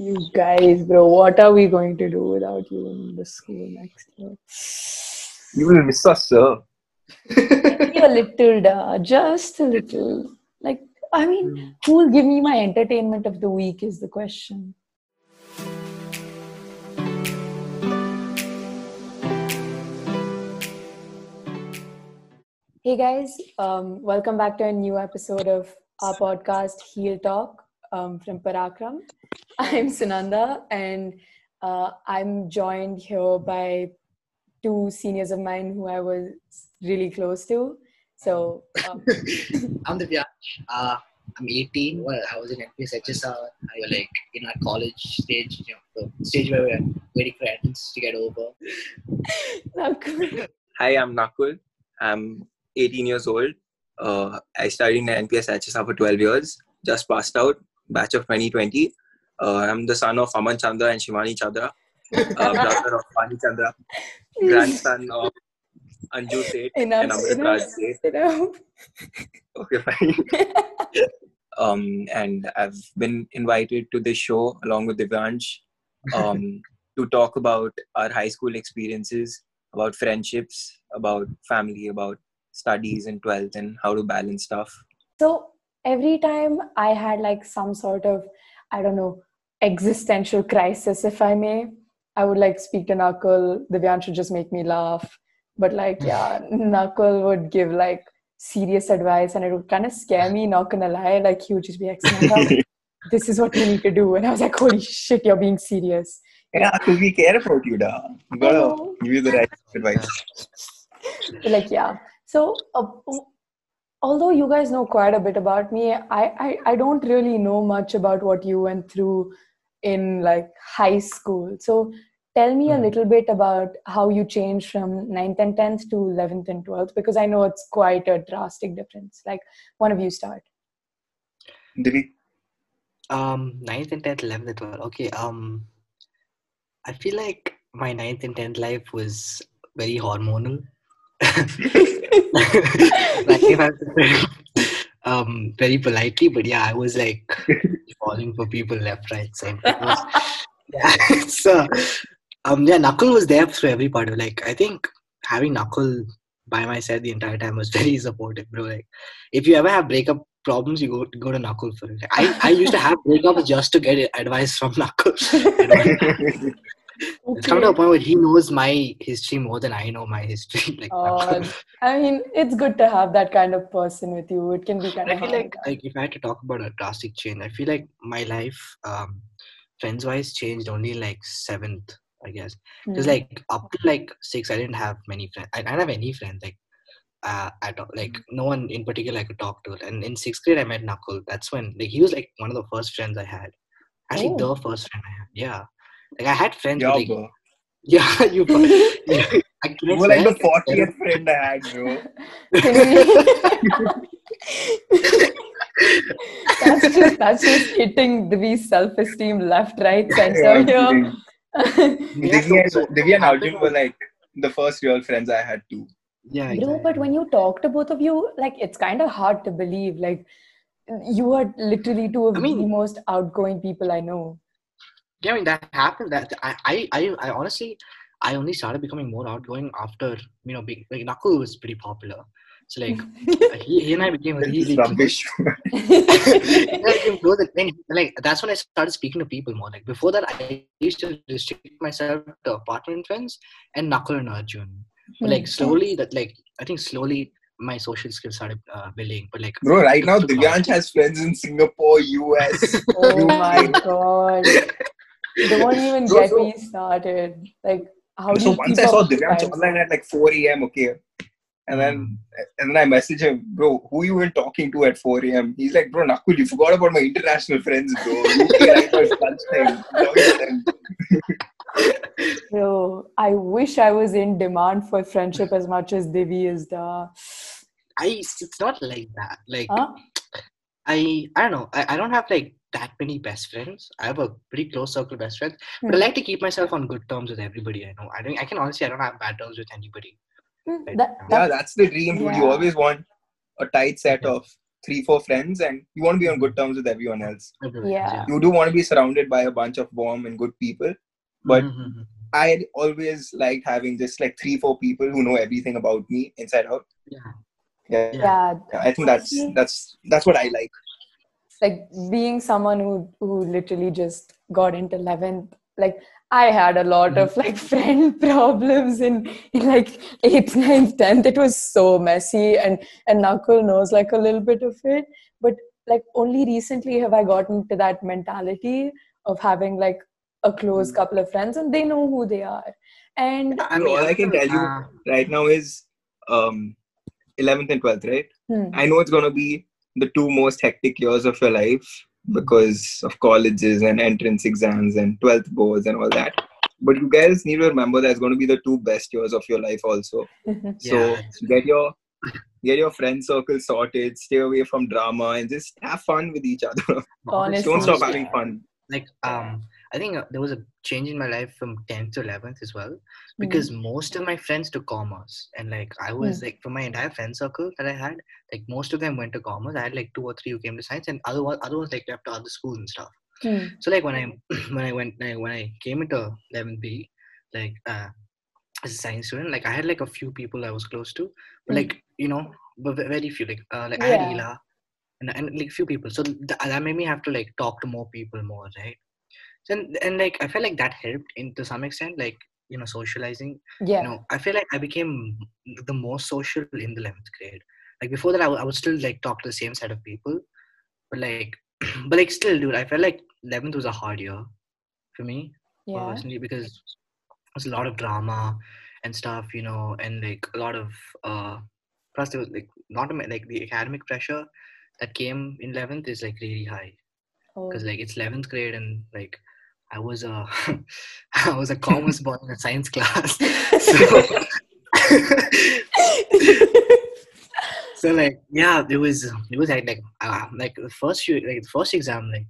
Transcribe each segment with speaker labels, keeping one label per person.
Speaker 1: You guys, bro, what are we going to do without you in the school next year?
Speaker 2: You will miss us, sir.
Speaker 1: Maybe a little, da, just a little. Like, I mean, who will give me my entertainment of the week is the question. Hey guys, um, welcome back to a new episode of our podcast Heel Talk um, from Parakram. I'm Sunanda and uh, I'm joined here by two seniors of mine who I was really close to. So, um,
Speaker 3: I'm Divyansh. Uh, I'm 18. Well, I was in NPS HSR. I was like in our college stage, you know, the stage where we're waiting for attendance to get over.
Speaker 1: Nakul.
Speaker 2: Hi, I'm Nakul. I'm 18 years old. Uh, I studied in NPS HSR for 12 years. Just passed out, batch of 2020. Uh, I'm the son of Aman Chandra and Shivani Chandra, uh, brother of Pani Chandra, grandson of Anju Seth and
Speaker 1: enough,
Speaker 2: Amrit
Speaker 1: enough,
Speaker 2: Raj Seth. Okay, fine. um, and I've been invited to this show along with Divyansh um, to talk about our high school experiences, about friendships, about family, about studies in 12th, and how to balance stuff.
Speaker 1: So every time I had like some sort of, I don't know, existential crisis, if I may, I would like speak to Nakul. Divyan should just make me laugh. But like, yeah, Nakul would give like serious advice and it would kind of scare me, not gonna lie. Like he would just be like, this is what you need to do. And I was like, holy shit, you're being serious.
Speaker 2: Yeah, because we care about you, da. We
Speaker 1: know.
Speaker 2: give you the right advice.
Speaker 1: Like yeah so uh, although you guys know quite a bit about me I, I i don't really know much about what you went through in like high school so tell me a
Speaker 2: Hmm.
Speaker 1: little bit about how you changed from 9th and 10th to 11th and 12th because i know it's quite a drastic difference like one of you start
Speaker 2: Divi,
Speaker 3: Um, 9th and 10th, 11th and 12th. Okay. Um, I feel like my 9th and 10th life was very hormonal. like if I have to say, um, very politely, but yeah, I was like falling for people left, right, center. Yeah, so um, yeah, Nakul was there through every part of like I think having Nakul by my side the entire time was very supportive, bro. Like if you ever have breakup problems, you go go to Nakul for it. I, I used to have breakups just to get advice from Nakul. It's come to a point where he knows my history more than I know my history. like
Speaker 1: Oh, i mean it's good to have that kind of person with you it can be kind
Speaker 3: I
Speaker 1: of
Speaker 3: feel
Speaker 1: hard
Speaker 3: like like if I had to talk about a drastic change, I feel like my life, um, friends wise, changed only like seventh, I guess. Because
Speaker 1: Hmm.
Speaker 3: like up to like six, I didn't have many friends. I didn't have any friends like uh, at all. Like no one in particular I could talk to. And in sixth grade, I met Nakul. That's when like he was like one of the first friends I had. Actually,
Speaker 1: Oh.
Speaker 3: the first friend I had. Yeah. Like I had friends.
Speaker 2: yeah,
Speaker 3: like,
Speaker 2: bro.
Speaker 3: yeah, you. yeah, I, can I
Speaker 2: You were like the 40th friend I had, bro.
Speaker 1: Can that's just that's just hitting Divi's self-esteem left, right, center
Speaker 2: Yeah,
Speaker 1: here.
Speaker 2: Divya and,
Speaker 3: so-
Speaker 2: Divya and
Speaker 3: so-
Speaker 2: Arjun were like the first real friends I had too.
Speaker 3: Yeah,
Speaker 1: Bro,
Speaker 3: exactly.
Speaker 1: but when you talk to both of you, like it's kind of hard to believe. Like you are literally two of
Speaker 3: I mean-
Speaker 1: the most outgoing people I know.
Speaker 3: Yeah, I mean that happened. That I, I, I, I honestly, I only started becoming more outgoing after you know, being like Nakul was pretty popular. So like he, he and I became
Speaker 2: This
Speaker 3: really close.
Speaker 2: rubbish.
Speaker 3: He and I became close, and then, like that's when I started speaking to people more. Like before that, I used to restrict myself to apartment friends and Nakul and Arjun. But like
Speaker 1: Hmm.
Speaker 3: slowly, that like I think slowly my social skills started uh, building. But like
Speaker 2: Bro, right now
Speaker 3: took
Speaker 2: Divyansh has friends in Singapore, US.
Speaker 1: Oh my god! Don't even
Speaker 2: Bro,
Speaker 1: get
Speaker 2: so-
Speaker 1: me started. Like how do
Speaker 2: So
Speaker 1: you
Speaker 2: once
Speaker 1: keep
Speaker 2: I saw
Speaker 1: up with
Speaker 2: Divyansh online at like 4 a.m. Okay, and then and then I message him, bro, who you been talking to at 4 a.m. He's like, bro, Nakul, you forgot about my international friends, bro. UK right now is lunchtime. Join them.
Speaker 1: Bro, I wish I was in demand for friendship as much as Divi is. The
Speaker 3: I, it's not like that. Like
Speaker 1: huh?
Speaker 3: I I don't know. I, I don't have like that many best friends. I have a pretty close circle of best friends. But I
Speaker 1: Hmm.
Speaker 3: like to keep myself on good terms with everybody I know. I don't I can honestly I don't have bad terms with anybody.
Speaker 1: Hmm,
Speaker 3: Right.
Speaker 1: That,
Speaker 2: Yeah, that's the dream, dude. You always want a tight set of three, four friends, and you want to be on good terms with everyone else.
Speaker 3: Everyone,
Speaker 1: Yeah.
Speaker 2: You do want to be surrounded by a bunch of warm and good people. But
Speaker 3: Mhm.
Speaker 2: I always liked having just like three, four people who know everything about me inside out.
Speaker 3: yeah,
Speaker 2: Yeah,
Speaker 1: Yeah.
Speaker 2: yeah, I think that's that's that's what I like.
Speaker 1: Like being someone who who literally just got into 11th like i had a lot of like friend problems in in like 8th 9th 10th it was so messy and and nakul knows like a little bit of it. But like only recently have i gotten to that mentality of having like a close couple of friends and they know who they are. And
Speaker 3: I
Speaker 2: All I can tell you
Speaker 3: uh,
Speaker 2: right now is um 11th and 12th, right?
Speaker 1: hmm,
Speaker 2: I know it's going to be the two most hectic years of your life because of colleges and entrance exams and 12th boards and all that. But you guys need to remember that it's going to be the two best years of your life also. So
Speaker 3: Yeah.
Speaker 2: get your get your friend circle sorted, stay away from drama, and just have fun with each other.
Speaker 1: Honestly,
Speaker 2: Don't stop having fun.
Speaker 3: like um i think uh, there was a change in my life from 10th to 11th as well because most of my friends took commerce and like i was like from my entire friend circle that i had like most of them went to commerce. I had like two or three who came to science and other other ones like left to other schools and stuff.
Speaker 1: Hmm,
Speaker 3: so like when i when i went like, when i came into 11th b like uh as a science student like i had like a few people i was close to but
Speaker 1: Mm.
Speaker 3: like you know but very few like uh, like i had
Speaker 1: Yeah.
Speaker 3: Ela and, and like few people. So th- that made me have to like talk to more people more right so, and, and like i felt like that helped in to some extent like you know socializing
Speaker 1: yeah.
Speaker 3: you know i feel like i became the most social in the 11th grade. Like before that I would- I would still like talk to the same set of people but like but like still dude i felt like 11th was a hard year for me
Speaker 1: yeah.
Speaker 3: personally because there's a lot of drama and stuff you know and like a lot of uh plus there was like not a- like the academic pressure that came in 11th is like really high.
Speaker 1: Oh.
Speaker 3: because like it's 11th grade and like i was a i was a commerce boy in a science class. So so like yeah it was it was like like uh, like the first few like the first exam like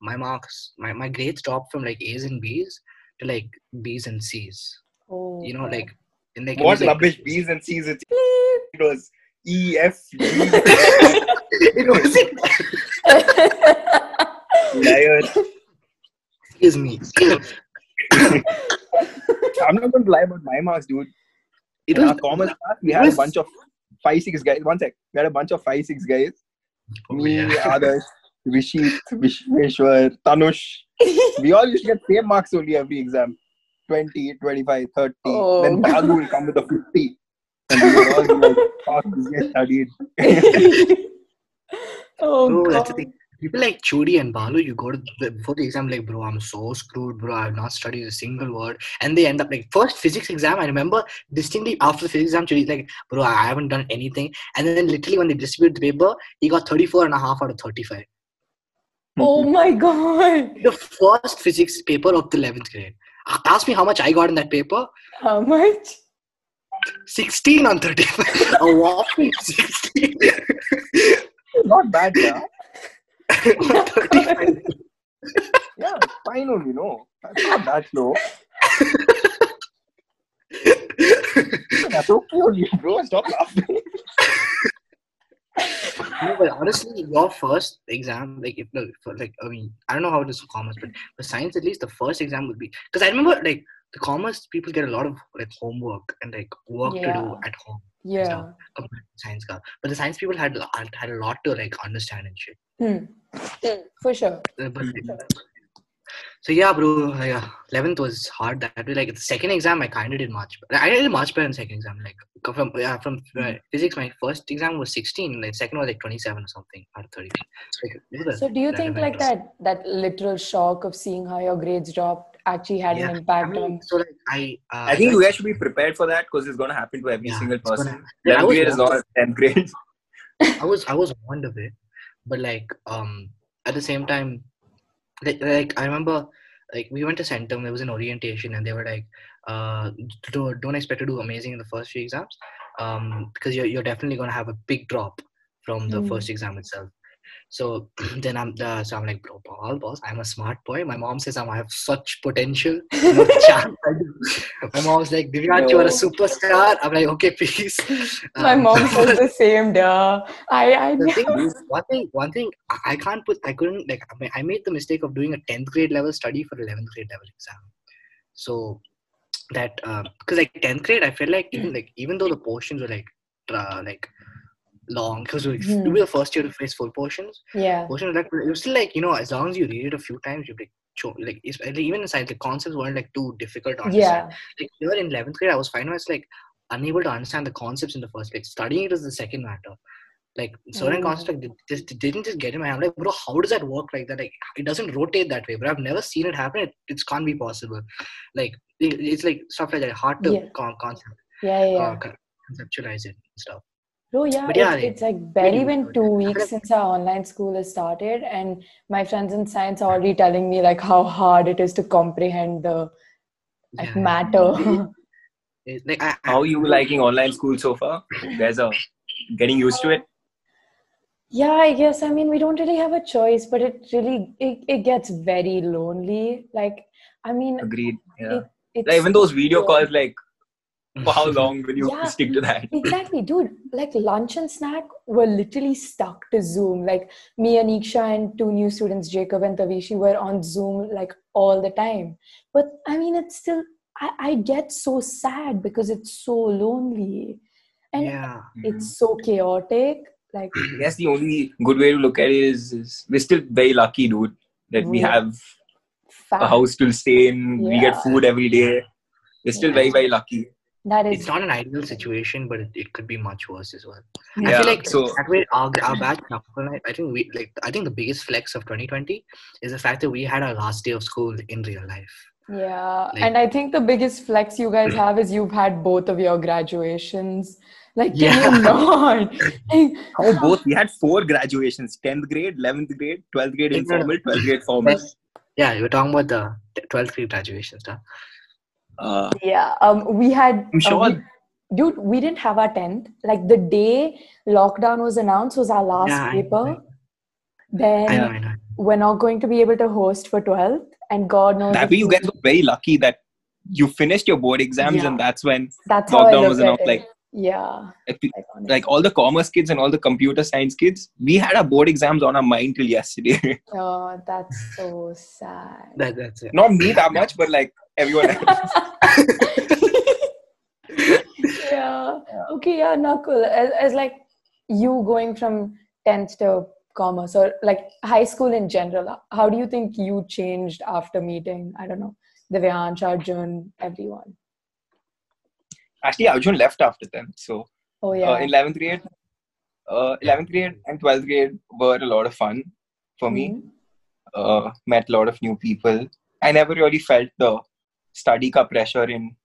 Speaker 3: my marks my, my grades dropped from like a's and b's to like b's and c's.
Speaker 1: Oh,
Speaker 3: you know like in like it
Speaker 2: What
Speaker 3: was, like,
Speaker 2: rubbish B's and C's it, it was E F G.
Speaker 3: It wasn't
Speaker 2: liars.
Speaker 3: Excuse me
Speaker 2: I'm not going to lie about my marks, dude.
Speaker 3: it
Speaker 2: In
Speaker 3: was
Speaker 2: our commerce class, we
Speaker 3: it
Speaker 2: had a bunch of five, six guys. One sec. We had a bunch of five, six guys.
Speaker 3: Oh,
Speaker 2: Me,
Speaker 3: yeah.
Speaker 2: Adarsh, Vishit, Vishweshwar, Tanush. We all used to get same marks only every exam. 20, 25, 30.
Speaker 1: Oh,
Speaker 2: then
Speaker 1: God.
Speaker 2: Bagu will come with a 50. And we would all like, fuck, this guy studied.
Speaker 1: oh
Speaker 3: Bro,
Speaker 1: god
Speaker 3: that's the thing. People like Chudi and Balu, you go to the, before the exam, like, bro, I'm so screwed, bro. I've not studied a single word. And they end up like, first physics exam, I remember distinctly after the physics exam, Chudi's like, bro, I haven't done anything. And then literally when they distributed the paper, he got 34 and a half out of 35.
Speaker 1: oh mm-hmm. my god
Speaker 3: The first physics paper of the 11th grade. Ask me how much I got in that paper.
Speaker 1: how much
Speaker 3: 16 on 35. a whopping 16.
Speaker 2: Not bad, yeah.
Speaker 3: On 35.
Speaker 2: Yeah, fine only, no. That's not that low. That's okay only, bro. Stop laughing.
Speaker 3: No, but honestly, your first exam, like if no, for like I mean, I don't know how it is for commerce, but for science at least, the first exam would be because I remember like the commerce people get a lot of like homework and like work to do at home
Speaker 1: yeah
Speaker 3: science class. But the science people had had a lot to like understand and shit.
Speaker 1: Hmm. for sure
Speaker 3: Uh, But so yeah, bro, yeah, eleventh was hard. That way, like the second exam, I kind of did much. I did much better in second exam. Like from yeah, from uh, physics, my first exam was sixteen. Like second was like twenty seven or something out of thirty. Like, it was a
Speaker 1: so do you think like that that literal shock of seeing how your grades dropped actually had
Speaker 3: Yeah,
Speaker 1: an
Speaker 3: I
Speaker 1: impact
Speaker 3: mean,
Speaker 1: on
Speaker 3: so like I, uh,
Speaker 2: I think
Speaker 3: got-
Speaker 2: you guys should be prepared for that because it's going to happen to every
Speaker 3: Yeah,
Speaker 2: single
Speaker 3: it's gonna
Speaker 2: person.
Speaker 3: happen. Yeah, I
Speaker 2: 11th
Speaker 3: was
Speaker 2: grade is not 10th grade.
Speaker 3: I was I was warned of it, but like um at the same time, like, like I remember like we went to Centum. There was an orientation, and they were like, uh, don't don't expect to do amazing in the first few exams, um, because you're you're definitely gonna have a big drop from the
Speaker 1: Hmm.
Speaker 3: first exam itself. So then I'm the so I'm like, bro, Paul, boss, I'm a smart boy. My mom says I'm, I have such potential. No chance I do. My mom's like, Divyansh, you are a superstar. I'm like, okay, please.
Speaker 1: My
Speaker 3: Um,
Speaker 1: mom says the same, duh. I, I
Speaker 3: the thing is, one thing, one thing, I- can't put, I couldn't, like, I, mean, I made the mistake of doing a 10th grade level study for 11th grade level exam. So that, because like 10th grade, I felt like even like, even though the portions were like, uh, like long, because we we were the first year to face full portions,
Speaker 1: yeah.
Speaker 3: portion of that, it was still like, you know, as long as you read it a few times, you're like, cho- like, like, even inside the concepts weren't like too difficult to understand
Speaker 1: Yeah.
Speaker 3: like here in 11th grade, I was fine. I was like unable to understand the concepts in the first place. Studying it is the second matter. Like certain
Speaker 1: Mm.
Speaker 3: concepts, like just didn't just get in my head. I'm like, bro, how does that work like that? Like it doesn't rotate that way. But I've never seen it happen. It, it can't be possible. Like it, it's like stuff like that. Hard to
Speaker 1: Yeah.
Speaker 3: con- concept,
Speaker 1: Yeah, yeah.
Speaker 3: uh, conceptualize it and stuff.
Speaker 1: Bro, yeah,
Speaker 3: But
Speaker 1: it's,
Speaker 3: like,
Speaker 1: it's like barely been two weeks since our online school has started, and my friends in science are already telling me like how hard it is to comprehend the like
Speaker 3: Yeah, yeah.
Speaker 1: matter.
Speaker 3: Like I, I-
Speaker 2: How are you liking online school so far? You guys are getting used to it.
Speaker 1: yeah, I guess. I mean, we don't really have a choice, but it really it, it gets very lonely. Like, I mean,
Speaker 2: Agreed. Yeah.
Speaker 1: it, it's
Speaker 2: Like even those video
Speaker 1: so-
Speaker 2: calls, like for how long will you
Speaker 1: Yeah.
Speaker 2: stick to that?
Speaker 1: Exactly, dude. Like lunch and snack were literally stuck to Zoom. Like me and Iksha and two new students, Jacob and Tavishi, were on Zoom like all the time. But I mean, it's still, I, I get so sad because it's so lonely and
Speaker 3: yeah.
Speaker 1: it's mm-hmm. so chaotic. Like,
Speaker 2: I guess the only good way to look at it is, is we're still very lucky, dude, that we
Speaker 1: Yeah.
Speaker 2: have a house to stay in. We get food every day. We're still
Speaker 1: Yeah.
Speaker 2: very, very lucky.
Speaker 1: That
Speaker 3: It's not an ideal situation, but it, it could be much worse as well.
Speaker 2: Yeah.
Speaker 3: I feel like
Speaker 2: so-
Speaker 3: that way our, our batch, I I think we like I think the biggest flex of 2020 is the fact that we had our last day of school in real life.
Speaker 1: yeah.
Speaker 3: Like-
Speaker 1: and I think the biggest flex you guys have is you've had both of your graduations. Like, can
Speaker 3: Yeah.
Speaker 1: you not? Like,
Speaker 2: How both? We had four graduations: tenth grade, eleventh grade, twelfth grade
Speaker 3: Yeah.
Speaker 2: informal, twelfth grade formal.
Speaker 3: Yeah, you were talking about the 12th grade graduation stuff.
Speaker 2: Uh,
Speaker 1: Yeah, um, we had.
Speaker 2: I'm
Speaker 1: uh,
Speaker 2: sure-
Speaker 1: we- dude, we didn't have our tenth. Like the day lockdown was announced was our last
Speaker 3: Yeah,
Speaker 1: paper.
Speaker 3: I-
Speaker 1: then
Speaker 3: I know, I know.
Speaker 1: we're not going to be able to host for twelfth, and God knows.
Speaker 2: that way, you guys were very lucky that you finished your board exams,
Speaker 1: Yeah.
Speaker 2: and that's when
Speaker 1: That's
Speaker 2: lockdown was announced. Like,
Speaker 1: yeah,
Speaker 2: like, we-
Speaker 1: like,
Speaker 2: like all the commerce kids and all the computer science kids, we had our board exams on our mind till yesterday.
Speaker 1: oh, that's so sad.
Speaker 3: That, that's it.
Speaker 2: Not me that much, but like everyone else.
Speaker 1: yeah. Okay. Yeah. Nakul. As, as like you going from tenth to commerce or like high school in general, how do you think you changed after meeting? I don't know, Divyansh, Arjun, everyone.
Speaker 2: Actually, Arjun left after them. So
Speaker 1: Oh
Speaker 2: uh,
Speaker 1: yeah.
Speaker 2: in 11th grade, uh, 11th grade and 12th grade were a lot of fun for me.
Speaker 1: Mhm.
Speaker 2: uh, met a lot of new people. I never really felt the study ka pressure in.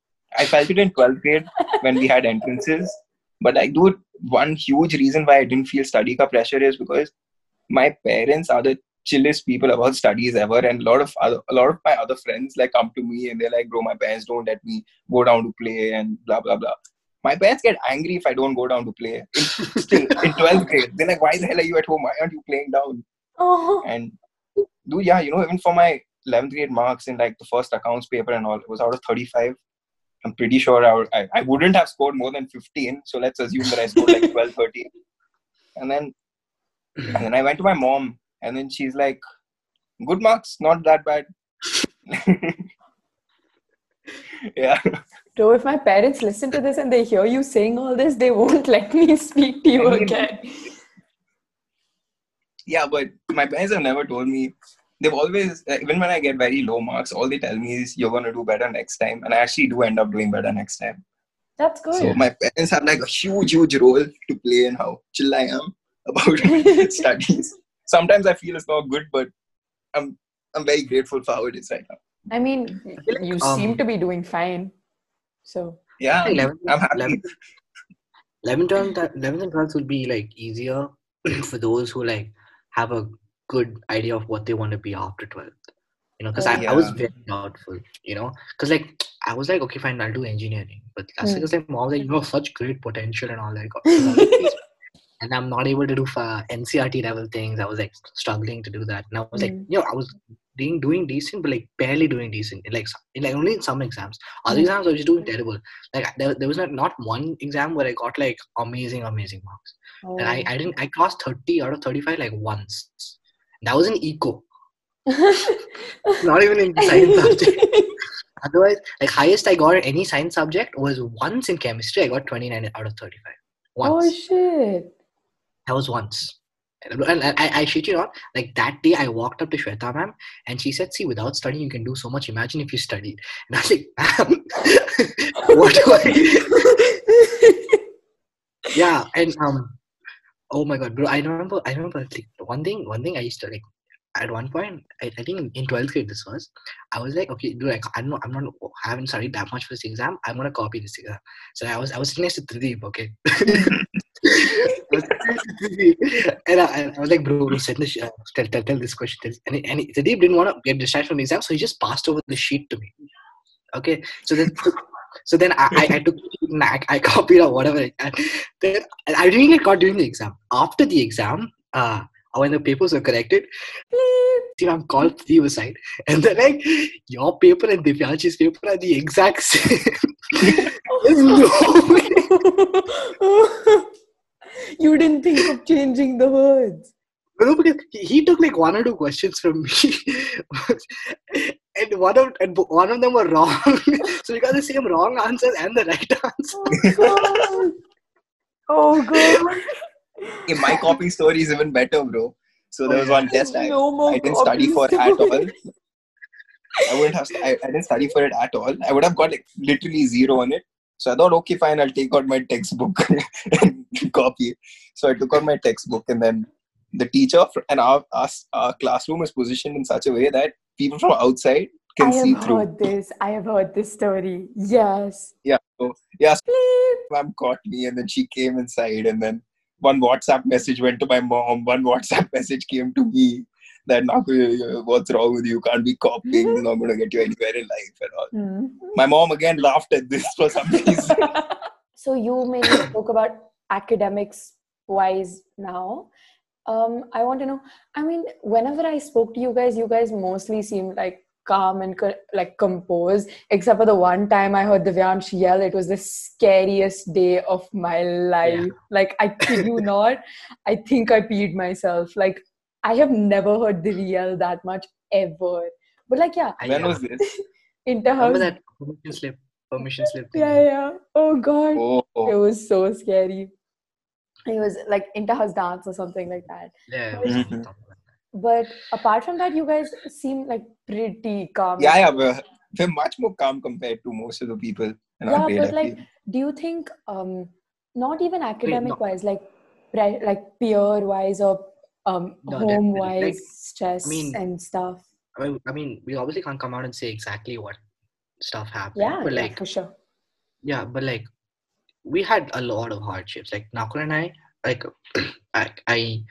Speaker 2: I felt it in 12th grade when we had entrances. But like, dude, one huge reason why I didn't feel study ka pressure is because my parents are the chillest people about studies ever, and a lot of other, a lot of my other friends like come to me and they're like, "Bro, my parents don't let me go down to play," and blah blah blah. My parents get angry if I don't go down to play. In, still in 12th grade, they're like, "Why the hell are you at home? Why aren't you playing down?"
Speaker 1: Oh.
Speaker 2: and dude yeah you know even for my 11th grade marks in like the first accounts paper and all it was out of 35 i'm pretty sure I, would, I, I wouldn't have scored more than 15 so let's assume that i scored like 12 13 and then and then i went to my mom and then she's like good marks not that bad yeah
Speaker 1: so if my parents listen to this and they hear you saying all this, they won't let me speak to you again.
Speaker 2: yeah but my parents have never told me they've always even when i get very low marks all they tell me is you're going to do better next time and i actually do end up doing better next time
Speaker 1: That's good.
Speaker 2: So my parents have like a huge, huge role to play in how chill I am about studies. Sometimes I feel it's not good, but I'm I'm very grateful for how it is right now.
Speaker 1: I mean, you
Speaker 3: um,
Speaker 1: seem to be doing fine. So,
Speaker 2: Yeah,
Speaker 3: 11,
Speaker 2: I'm happy.
Speaker 3: 11th, 11th, and 11th and 12th will be like easier for those who like have a good idea of what they want to be after 12th. You know, because I, I was very doubtful, you know, because like I was like, okay, fine, I'll do engineering. But that's
Speaker 1: Hmm.
Speaker 3: because like mom was like, you have such great potential and all that. and I'm not able to do uh, NCERT level things. I was like struggling to do that, and I was like,
Speaker 1: Mm.
Speaker 3: you know, I was doing doing decent, but like barely doing decent. In, like, in, like only in some exams. Other
Speaker 1: Mm.
Speaker 3: exams I was just doing terrible. Like there, there was not not one exam where I got like amazing amazing marks,
Speaker 1: Oh.
Speaker 3: and I I didn't I crossed thirty out of thirty five like once. That was in eco, not even in science subject. Otherwise, like highest I got in any science subject was once in chemistry. I got twenty nine out of thirty five. Once.
Speaker 1: oh shit.
Speaker 3: That was once. And and I, I shit you not, like that day I walked up to Shweta ma'am and she said, See, without studying, you can do so much. Imagine if you studied. And I was like, Ma'am, what do I Yeah, and um oh my god, bro, I remember I remember like one thing one thing I used to like at one point, I, I think in 12th grade this was, I was like, okay, dude, like, I'm not, I'm not, I haven't studied that much for this exam. I'm gonna copy this exam. So I was, I was sitting next to Trideep, okay. I was sitting next to Trideep, and I, and I was like, bro, bro, send this, uh, tell, tell, tell this question. And, and he- Trideep didn't want to get distracted from the exam, so he just passed over the sheet to me. Okay, so then. So then I, I, I took I, I copied or whatever. And then I didn't get caught during the exam. After the exam, uh, when the papers were corrected, see, I'm called to the aside, and they're like, "Your paper and Divyansh's paper are the exact same."
Speaker 1: you didn't think of changing the words.
Speaker 3: No, because he, he took like one or two questions from me, and one of and one of them were wrong. so we got the same wrong answers and the right answer.
Speaker 1: Oh god. Oh god.
Speaker 2: Hey, my copying story is even better, bro. So there was one test I,
Speaker 1: No more
Speaker 2: I didn't study for
Speaker 1: copies.
Speaker 2: at all. I wouldn't have. I, I didn't study for it at all. I would have got like literally zero on it. So I thought, okay, fine, I'll take out my textbook and copy. it. So I took out my textbook, and then the teacher and our, our our classroom is positioned in such a way that people from outside can
Speaker 1: I
Speaker 2: see
Speaker 1: have
Speaker 2: through.
Speaker 1: heard this. I have heard this story. Yes.
Speaker 2: Yeah. So yeah, so ma'am caught me, and then she came inside, and then one WhatsApp message went to my mom. One WhatsApp message came to me that Nakul, what's wrong with you? You Can't be copying. It's not going to get you anywhere in life and all.
Speaker 1: Hmm.
Speaker 2: My mom again laughed at this for some reason.
Speaker 1: so you mainly spoke about academics wise now um i want to know i mean whenever i spoke to you guys you guys mostly seemed like calm and co- like composed except for the one time i heard Divyansh yell it was the scariest day of my life like i kid you not i think i peed myself like i have never heard the real that much ever but like yeah
Speaker 3: I
Speaker 2: when was this?
Speaker 1: inter-house
Speaker 3: remember that permission slip. Permission slip. thing?
Speaker 1: yeah yeah oh god
Speaker 2: Oh,
Speaker 1: it was so scary. It was like inter-house dance or something like that.
Speaker 3: Yeah.
Speaker 1: Mhm.
Speaker 3: something like.
Speaker 1: But apart from that, you guys seem like pretty calm.
Speaker 2: yeah, yeah. We're, we're much more calm compared to most of the people in
Speaker 1: Yeah,
Speaker 2: our grade.
Speaker 1: but like,
Speaker 2: feel.
Speaker 1: do you think, um, not even academic
Speaker 3: no.
Speaker 1: wise, like, pre- like peer wise or um,
Speaker 3: No,
Speaker 1: home wise
Speaker 3: Like,
Speaker 1: stress
Speaker 3: mean-
Speaker 1: and stuff?
Speaker 3: I mean, I mean, we obviously can't come out and say exactly what stuff happened.
Speaker 1: Yeah,
Speaker 3: but
Speaker 1: yeah,
Speaker 3: like,
Speaker 1: for sure.
Speaker 3: yeah, but like, we had a lot of hardships. Like Nakul and I, like, I, I,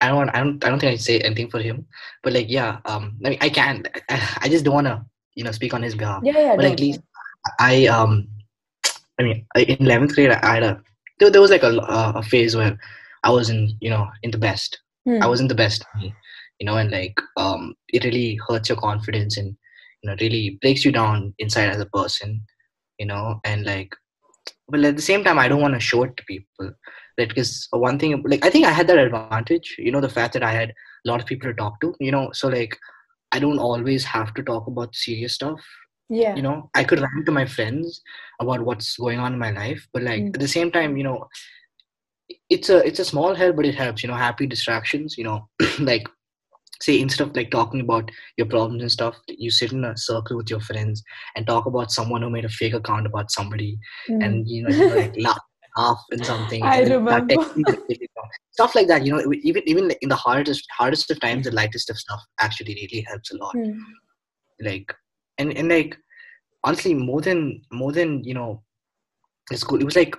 Speaker 3: I don't, want, I don't, I don't think I say anything for him. But like, yeah, um, I mean, I can. I, I just don't want to, you know, speak on his behalf.
Speaker 1: Yeah, yeah.
Speaker 3: but
Speaker 1: don't-
Speaker 3: at least I um I mean in 11th grade I had a there, there was like a, a a phase where I was in you know in the best
Speaker 1: Hmm.
Speaker 3: I wasn't the best you know and like um it really hurts your confidence and you know really breaks you down inside as a person you know and like but at the same time I don't want to show it to people like because one thing like I think I had that advantage you know the fact that I had a lot of people to talk to you know so like I don't always have to talk about serious stuff
Speaker 1: yeah.
Speaker 3: you know i could rant to my friends about what's going on in my life but like
Speaker 1: Mm.
Speaker 3: at the same time you know it's a it's a small help but it helps you know happy distractions you know like say instead of like talking about your problems and stuff you sit in a circle with your friends and talk about someone who made a fake account about somebody
Speaker 1: Hmm.
Speaker 3: and you know, like laugh laugh and something
Speaker 1: I
Speaker 3: and
Speaker 1: remember.
Speaker 3: texting them, you know, stuff like that you know even even in the hardest hardest of times the lightest of stuff actually really helps a lot
Speaker 1: Hmm.
Speaker 3: like and and like honestly more than more than you know it's good it was like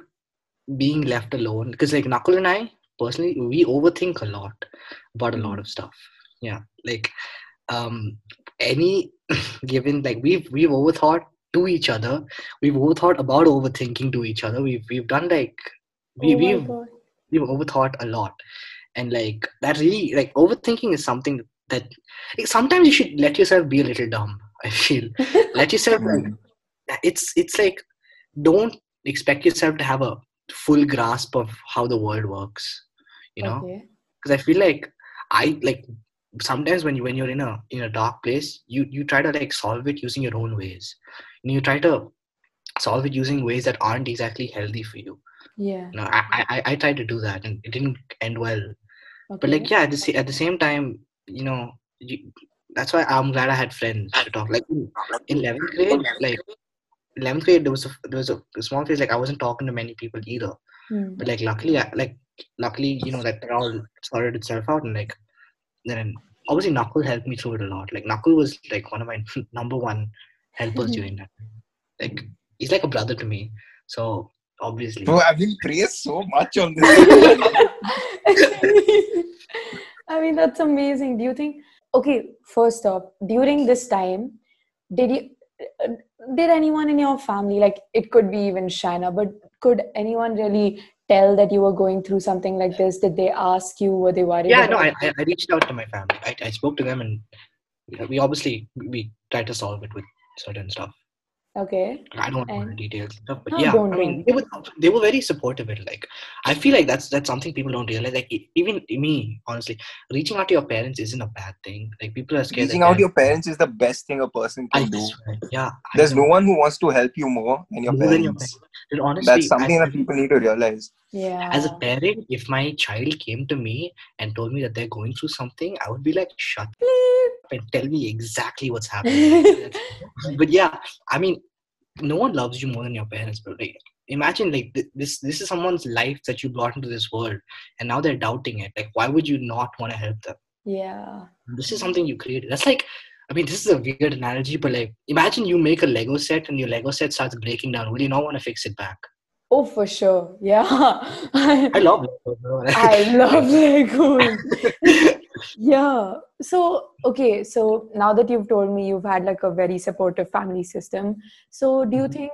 Speaker 3: being left alone. Because like Nakul and I personally we overthink a lot about a lot of stuff. Yeah like um any given like we've we've overthought to each other. We've overthought about overthinking to each other. We've we've done like we,
Speaker 1: oh
Speaker 3: we've
Speaker 1: God.
Speaker 3: we've overthought a lot. And like that really like overthinking is something that like, sometimes you should let yourself be a little dumb i feel. Let yourself like it's it's like don't expect yourself to have a full grasp of how the world works you know
Speaker 1: Okay.
Speaker 3: because i feel like i like sometimes when you when you're in a in a dark place you you try to like solve it using your own ways and you try to solve it using ways that aren't exactly healthy for you
Speaker 1: Yeah.
Speaker 3: you know i i, I- tried to do that and it didn't end well
Speaker 1: Okay.
Speaker 3: but like yeah at the, at the same time you know you, that's why i'm glad i had friends to talk like in, in 11th grade like 11th grade there was a there was a, a small phase like i wasn't talking to many people either
Speaker 1: Hmm.
Speaker 3: but like luckily I, like luckily you know that it all sorted itself out and like then obviously Nakul helped me through it a lot like Nakul was like one of my number one helpers during that like he's like a brother to me so obviously
Speaker 4: Bro, I've been praised so much on this.
Speaker 1: I mean, that's amazing. Do you think, okay, first off, during this time, did you, did anyone in your family, like it could be even Shana, but could anyone really tell that you were going through something like this? Did they ask you? Were they worried?
Speaker 3: yeah no I, I reached out to my family I, I spoke to them and we obviously we tried to solve it with certain stuff
Speaker 1: Okay.
Speaker 3: I don't know the details stuff, but
Speaker 1: No,
Speaker 3: yeah, I mean, they were they were very supportive. It like I feel like that's that's something people don't realize. Like even me, honestly, reaching out to your parents isn't a bad thing. Like people are scared.
Speaker 4: Reaching out to your
Speaker 3: parents-
Speaker 4: parents is the best thing a person
Speaker 3: I
Speaker 4: can do.
Speaker 3: swear, yeah. I
Speaker 4: There's
Speaker 3: know.
Speaker 4: no one who wants to help you more than your
Speaker 3: More than your
Speaker 4: parents.
Speaker 3: And honestly,
Speaker 4: That's something
Speaker 3: as,
Speaker 4: that people need to realize.
Speaker 1: Yeah.
Speaker 3: as a parent, if my child came to me and told me that they're going through something, I would be like, shut up and tell me exactly what's happening. but yeah, I mean, no one loves you more than your parents, but like, imagine like th- this this is someone's life that you brought into this world, and now they're doubting it. Like, why would you not want to help them?
Speaker 1: yeah.
Speaker 3: This is something you created. That's like, I mean, this is a weird analogy, but like, imagine you make a Lego set and your Lego set starts breaking down. Will you not want to fix it back?
Speaker 1: Oh, for sure. Yeah.
Speaker 3: I love Lego.
Speaker 1: I love Legos. Yeah so okay so now that you've told me you've had like a very supportive family system so do you
Speaker 3: Mhm.
Speaker 1: think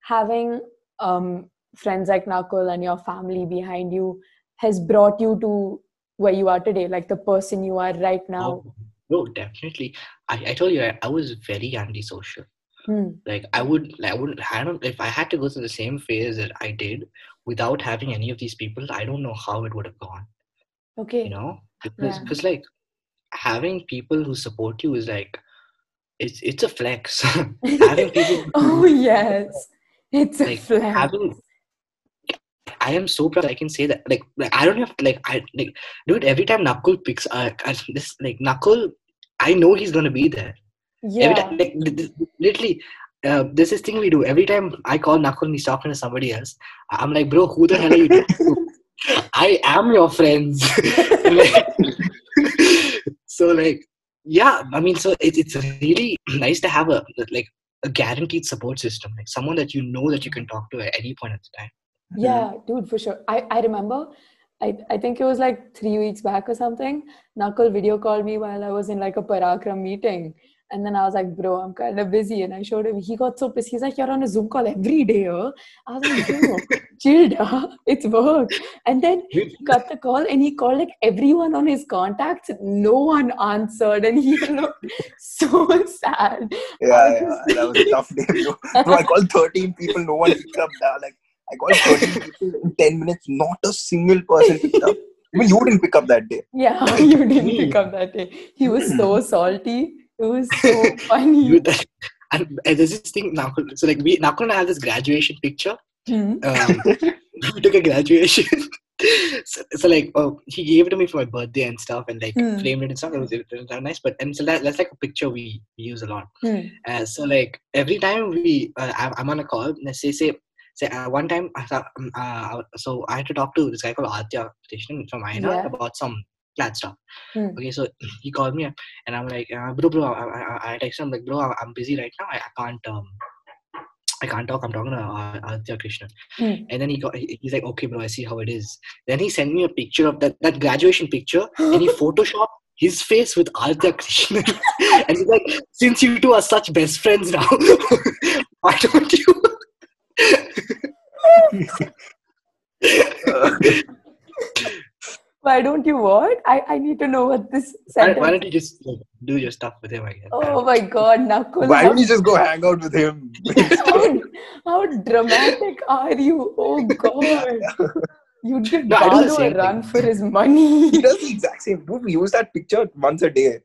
Speaker 1: having um friends like Nakul and your family behind you has brought you to where you are today like the person you are right now
Speaker 3: Oh, no, definitely. I, I told you I, I was very antisocial.
Speaker 1: Hmm.
Speaker 3: Like I would, like, I wouldn't. I don't. If I had to go through the same phase that I did without having any of these people, I don't know how it would have gone.
Speaker 1: Okay
Speaker 3: You know, because
Speaker 1: Yeah.
Speaker 3: because like having people who support you is like it's it's a flex. having people
Speaker 1: oh yes it's a flex
Speaker 3: having I am so proud. I can say that. Like, like I don't have to, like I like dude. Every time Nakul picks, uh, this like Nakul, I know he's gonna be there. Every
Speaker 1: yeah
Speaker 3: time, like, th- th- literally, uh, this thing we do. Every time I call Nakul and he's talking to somebody else, I'm like, bro, who the hell are you? I am your friends. So like, yeah, I mean, so it, it's really nice to have a like a guaranteed support system, like someone that you know that you can talk to at any point at the time.
Speaker 1: Yeah, dude, for sure. I, I remember, I, I think it was like three weeks back or something. Nakul video called me while I was in like a Parakram meeting. And then I was like, bro, I'm kind of busy. And I showed him, he got so pissed. He's like, you're on a Zoom call every day. Huh? I was like, bro, chill, da. it's work. And then he got the call and he called like everyone on his contacts. No one answered. And he looked so sad.
Speaker 4: Yeah, yeah, that was a tough day. Bro, bro I called 13 people, no one picked up. Like, I called 13 people in 10 minutes, not a single person picked up. Even you didn't pick up that day.
Speaker 1: Yeah, you didn't pick up that day. He was so salty. It was so funny.
Speaker 3: And, and there's this thing Nakul. So like we and I have this graduation picture.
Speaker 1: Hmm.
Speaker 3: Um, we took a graduation. so, so like oh, he gave it to me for my birthday and stuff, and like
Speaker 1: Hmm.
Speaker 3: framed it and stuff. It was, it was nice. But and so that, that's like a picture we use a lot.
Speaker 1: Hmm.
Speaker 3: Uh, so like every time we, uh, I'm, I'm on a call. And say say say uh, one time, I um, uh, so I had to talk to this guy called Aditya Krishnan from Aina
Speaker 1: Yeah.
Speaker 3: about some flat stuff.
Speaker 1: Hmm.
Speaker 3: Okay, so he called me up, and I'm like, uh, bro, bro, I, I, I texted him like, bro, I- I'm busy right now. I, I can't um. I can't talk. I'm talking to uh, Aditya Krishnan,
Speaker 1: Hmm.
Speaker 3: and then he got. he- He's like, okay, bro, I see how it is. Then he sent me a picture of that that graduation picture, and he photoshopped his face with Aditya Krishna. and he's like, since you two are such best friends now, why don't you?
Speaker 1: why don't you what? I, I need to know what this
Speaker 3: Why,
Speaker 1: sentence.
Speaker 3: why don't you just like, do your stuff with him again?
Speaker 1: Oh my god, Nakul.
Speaker 4: Why don't you just go hang out with him?
Speaker 1: how, how dramatic are you? Oh god. You'd give
Speaker 3: No, I do the
Speaker 1: Balu a run
Speaker 3: thing.
Speaker 1: for his money.
Speaker 4: he does the exact same. Dude, we use that picture once a day.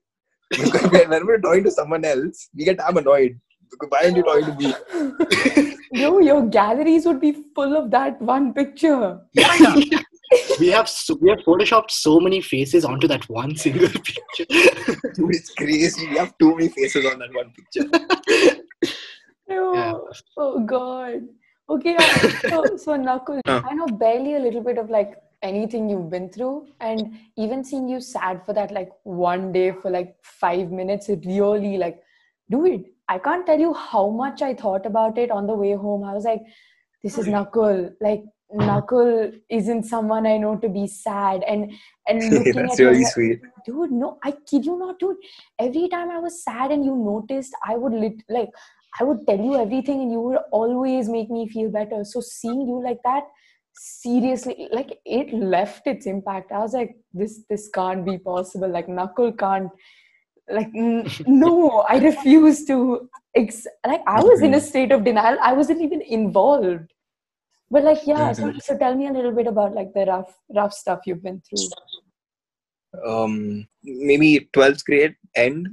Speaker 4: Because when we're talking to someone else, we get damn annoyed. Why aren't you talking to me?
Speaker 1: Bro, your galleries would be full of that one picture.
Speaker 3: We have so, we have photoshopped so many faces onto that one single picture.
Speaker 4: Dude, it's crazy. We have too many faces on that one picture.
Speaker 1: No.
Speaker 3: Yeah.
Speaker 1: Oh god. Okay, uh, so, so Nakul,
Speaker 2: Huh.
Speaker 1: I know barely a little bit of like anything you've been through, and even seeing you sad for that like one day for like five minutes, it really like, dude, I can't tell you how much I thought about it on the way home. I was like, this is Nakul. Like Uh-huh. Nakul isn't someone I know to be sad, and and looking
Speaker 2: That's
Speaker 1: at him,
Speaker 2: really
Speaker 1: like,
Speaker 2: sweet.
Speaker 1: dude no i kid you not dude. Every time i was sad and you noticed i would lit like i would tell you everything and you would always make me feel better. So seeing you like that seriously like it left its impact. I was like this this can't be possible. Like Nakul can't like n- no i refuse to ex- like i was in a state of denial. I wasn't even involved but like yeah so, so tell me a little bit about like the rough rough stuff you've been through
Speaker 2: Um, maybe 12th grade end.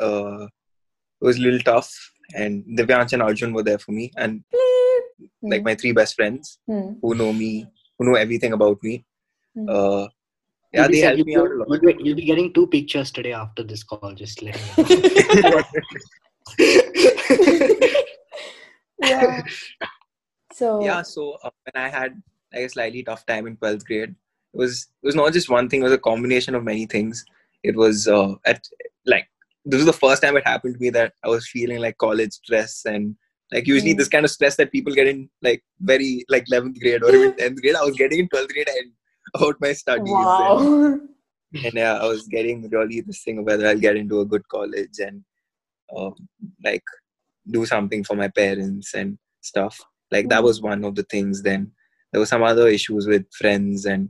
Speaker 2: Uh, it was a little tough, and Divyansh and Arjun were there for me, and like my three best friends
Speaker 1: Hmm.
Speaker 2: who know me, who know everything about me.
Speaker 1: Hmm.
Speaker 2: Uh, yeah, they
Speaker 3: sa-
Speaker 2: helped me out a
Speaker 3: you'll,
Speaker 2: lot.
Speaker 3: you'll be, you'll be getting two pictures today after this call. Just letting you know.
Speaker 1: yeah. So
Speaker 2: yeah so uh, when i had like a slightly tough time in 12th grade it was it was not just one thing it was a combination of many things it was uh, at like this was the first time it happened to me that i was feeling like college stress and like usually
Speaker 1: Mm.
Speaker 2: this kind of stress that people get in like very like 11th grade or even 10th grade i was getting in 12th grade and about my studies and,
Speaker 1: wow.
Speaker 2: and yeah i was getting really this thing of whether i'll get into a good college and um, like do something for my parents and stuff like that
Speaker 1: Mm.
Speaker 2: was one of the things then there were some other issues with friends and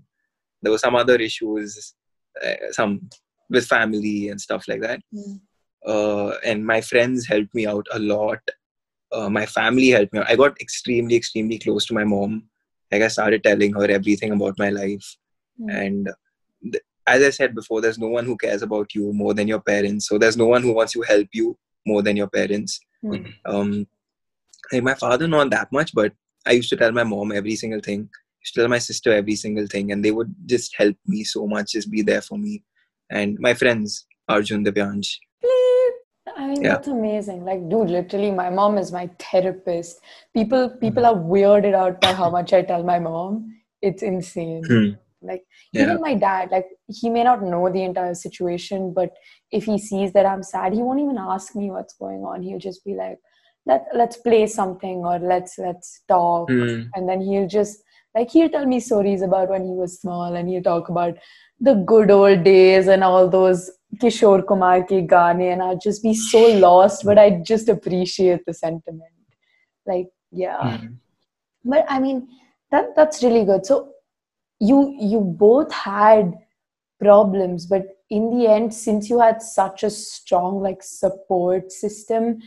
Speaker 2: there were some other issues uh, some with family and stuff like that
Speaker 1: Mm.
Speaker 2: uh, and my friends helped me out a lot uh, my family helped me out. i got extremely extremely close to my mom like i started telling her everything about my life
Speaker 1: Mm.
Speaker 2: and th- as i said before there's no one who cares about you more than your parents so there's no one who wants to help you more than your parents
Speaker 1: Mm.
Speaker 2: um like my father not that much but i used to tell my mom every single thing I used to tell my sister every single thing and they would just help me so much just be there for me and my friends arjun Divyansh
Speaker 1: I mean,
Speaker 2: Yeah.
Speaker 1: that's amazing. Like, dude, literally, my mom is my therapist. People, people are weirded out by how much I tell my mom. It's insane.
Speaker 2: Hmm.
Speaker 1: Like,
Speaker 2: Yeah.
Speaker 1: even my dad, like, he may not know the entire situation, but if he sees that I'm sad, he won't even ask me what's going on. He'll just be like, "Let let's play something or let's let's talk."
Speaker 2: Hmm.
Speaker 1: and then he'll just like he'll tell me stories about when he was small and he'll talk about the good old days and all those Kishore Kumar ki gaane and I'd just be so lost but I just appreciate the sentiment like yeah
Speaker 2: Hmm.
Speaker 1: but I mean that that's really good so you you both had problems but in the end since you had such a strong like support system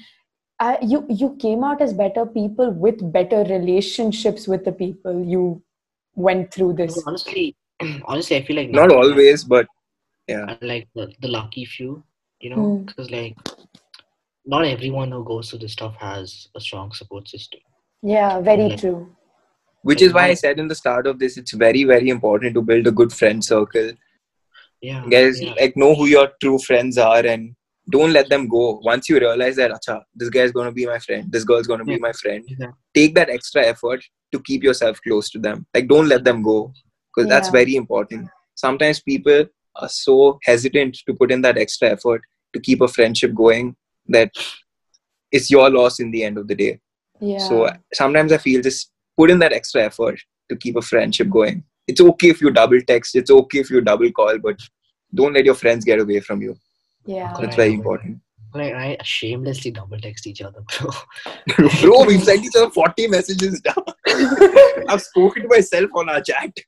Speaker 1: uh, you you came out as better people with better relationships with the people you went through this
Speaker 3: honestly, honestly, I feel like
Speaker 2: not
Speaker 3: now-
Speaker 2: always but yeah
Speaker 3: like the, the lucky few, you know,
Speaker 1: Mm.
Speaker 3: because like not everyone who goes through this stuff has a strong support system.
Speaker 1: yeah very
Speaker 3: Like-
Speaker 1: true
Speaker 2: which is why i said in the start of this it's very very important to build a good friend circle
Speaker 3: Yeah,
Speaker 2: guys
Speaker 3: yeah.
Speaker 2: like know who your true friends are and don't let them go. Once you realize that Acha, this guy is going to be my friend this girl is going to be my friend
Speaker 3: Yeah.
Speaker 2: take that extra effort to keep yourself close to them. Like don't let them go because that's very important. Sometimes people are so hesitant to put in that extra effort to keep a friendship going that it's your loss in the end of the day.
Speaker 1: Yeah.
Speaker 2: So sometimes i feel just put in that extra effort to keep a friendship going. It's okay if you double text it's okay if you double call but don't let your friends get away from you
Speaker 1: yeah
Speaker 2: that's very important
Speaker 3: Like I shamelessly double text each other, bro.
Speaker 2: bro we've sent each other 40 messages now i've spoken to myself on our chat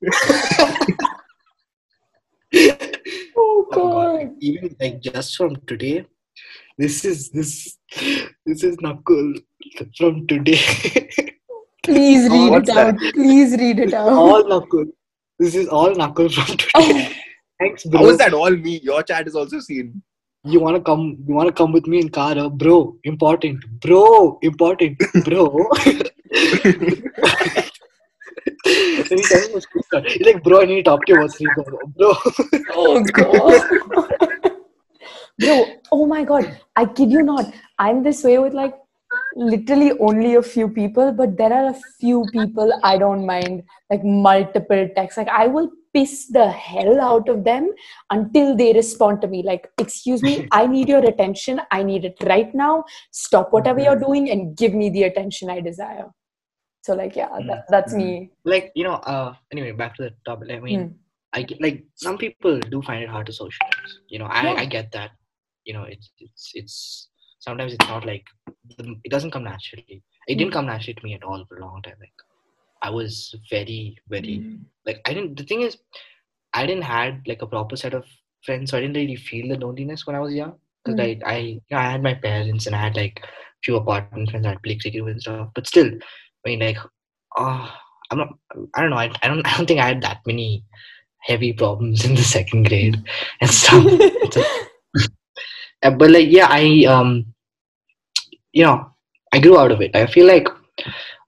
Speaker 1: Oh
Speaker 3: Oh God,
Speaker 1: god.
Speaker 3: even like just from today, this is this this is Nakul from today.
Speaker 1: Please
Speaker 3: Oh,
Speaker 1: read
Speaker 4: what's
Speaker 1: it
Speaker 4: that?
Speaker 1: out. Please read it out.
Speaker 3: all Nakul. This is all Nakul from today.
Speaker 1: Oh,
Speaker 3: Thanks, bro.
Speaker 4: How is that all me? Your chat is also seen.
Speaker 3: You wanna come? You wanna come with me in car, uh, bro? Important, bro. Important, bro. then he sends me a screenshot. He's like, bro, I need to talk to you about sleep, bro.
Speaker 1: oh god. Bro, oh my god. I kid you not. I'm this way with like literally only a few people, but there are a few people I don't mind. Like multiple texts. Like I will piss the hell out of them until they respond to me. Like, excuse me, I need your attention. I need it right now. Stop whatever you're doing and give me the attention I desire. So like yeah, that, that's me.
Speaker 3: like you know. Uh. Anyway, back to the topic. I mean,
Speaker 1: Hmm.
Speaker 3: I get like some people do find it hard to socialize. You know, I
Speaker 1: Yeah.
Speaker 3: I get that. You know, it's it's it's sometimes it's not like it doesn't come naturally. It didn't come naturally to me at all for a long time. Like I was very very like I didn't. The thing is, I didn't had like a proper set of friends, so I didn't really feel the loneliness when I was young. Because
Speaker 1: Mm.
Speaker 3: I I you know, I had my parents and I had like few apartment friends I'd play cricket with and stuff. But still, I mean like, oh, I'm not. I don't know. I, I don't. I don't think I had that many heavy problems in the second grade and stuff. But like yeah i um you know i grew out of it i feel like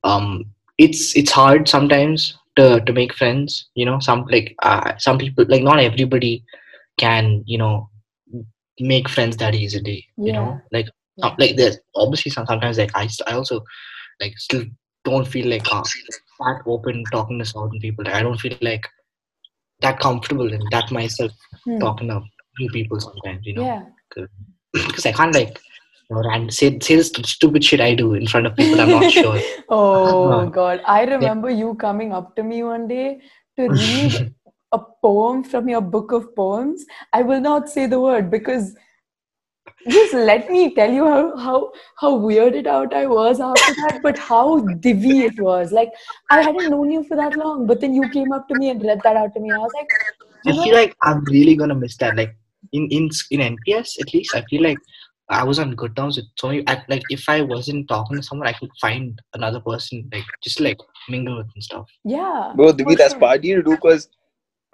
Speaker 3: um it's it's hard sometimes to to make friends you know some like uh, some people like not everybody can you know make friends that easily you know like
Speaker 1: Yeah.
Speaker 3: uh, like there's obviously some, sometimes like I, I also like still don't feel like uh, that open talking to certain people i don't feel like that comfortable and that myself
Speaker 1: Hmm.
Speaker 3: talking to new people sometimes you know
Speaker 1: Yeah.
Speaker 3: because I can't like ran- say say this stupid shit I do in front of people I'm not sure.
Speaker 1: oh uh-huh. god. I remember you coming up to me one day to read a poem from your book of poems. I will not say the word because just let me tell you how how how weirded out i was after that but how divvy it was. Like i hadn't known you for that long but then you came up to me and read that out to me. I was like
Speaker 3: I
Speaker 1: know
Speaker 3: feel like I'm really gonna miss that. Like in in in NPS at least, I feel like I was on good terms with so many. I, like if I wasn't talking to someone, I could find another person like just like mingle with and stuff.
Speaker 1: yeah
Speaker 4: Bro,
Speaker 1: for
Speaker 4: Divi, that's
Speaker 1: sure.
Speaker 4: party to do because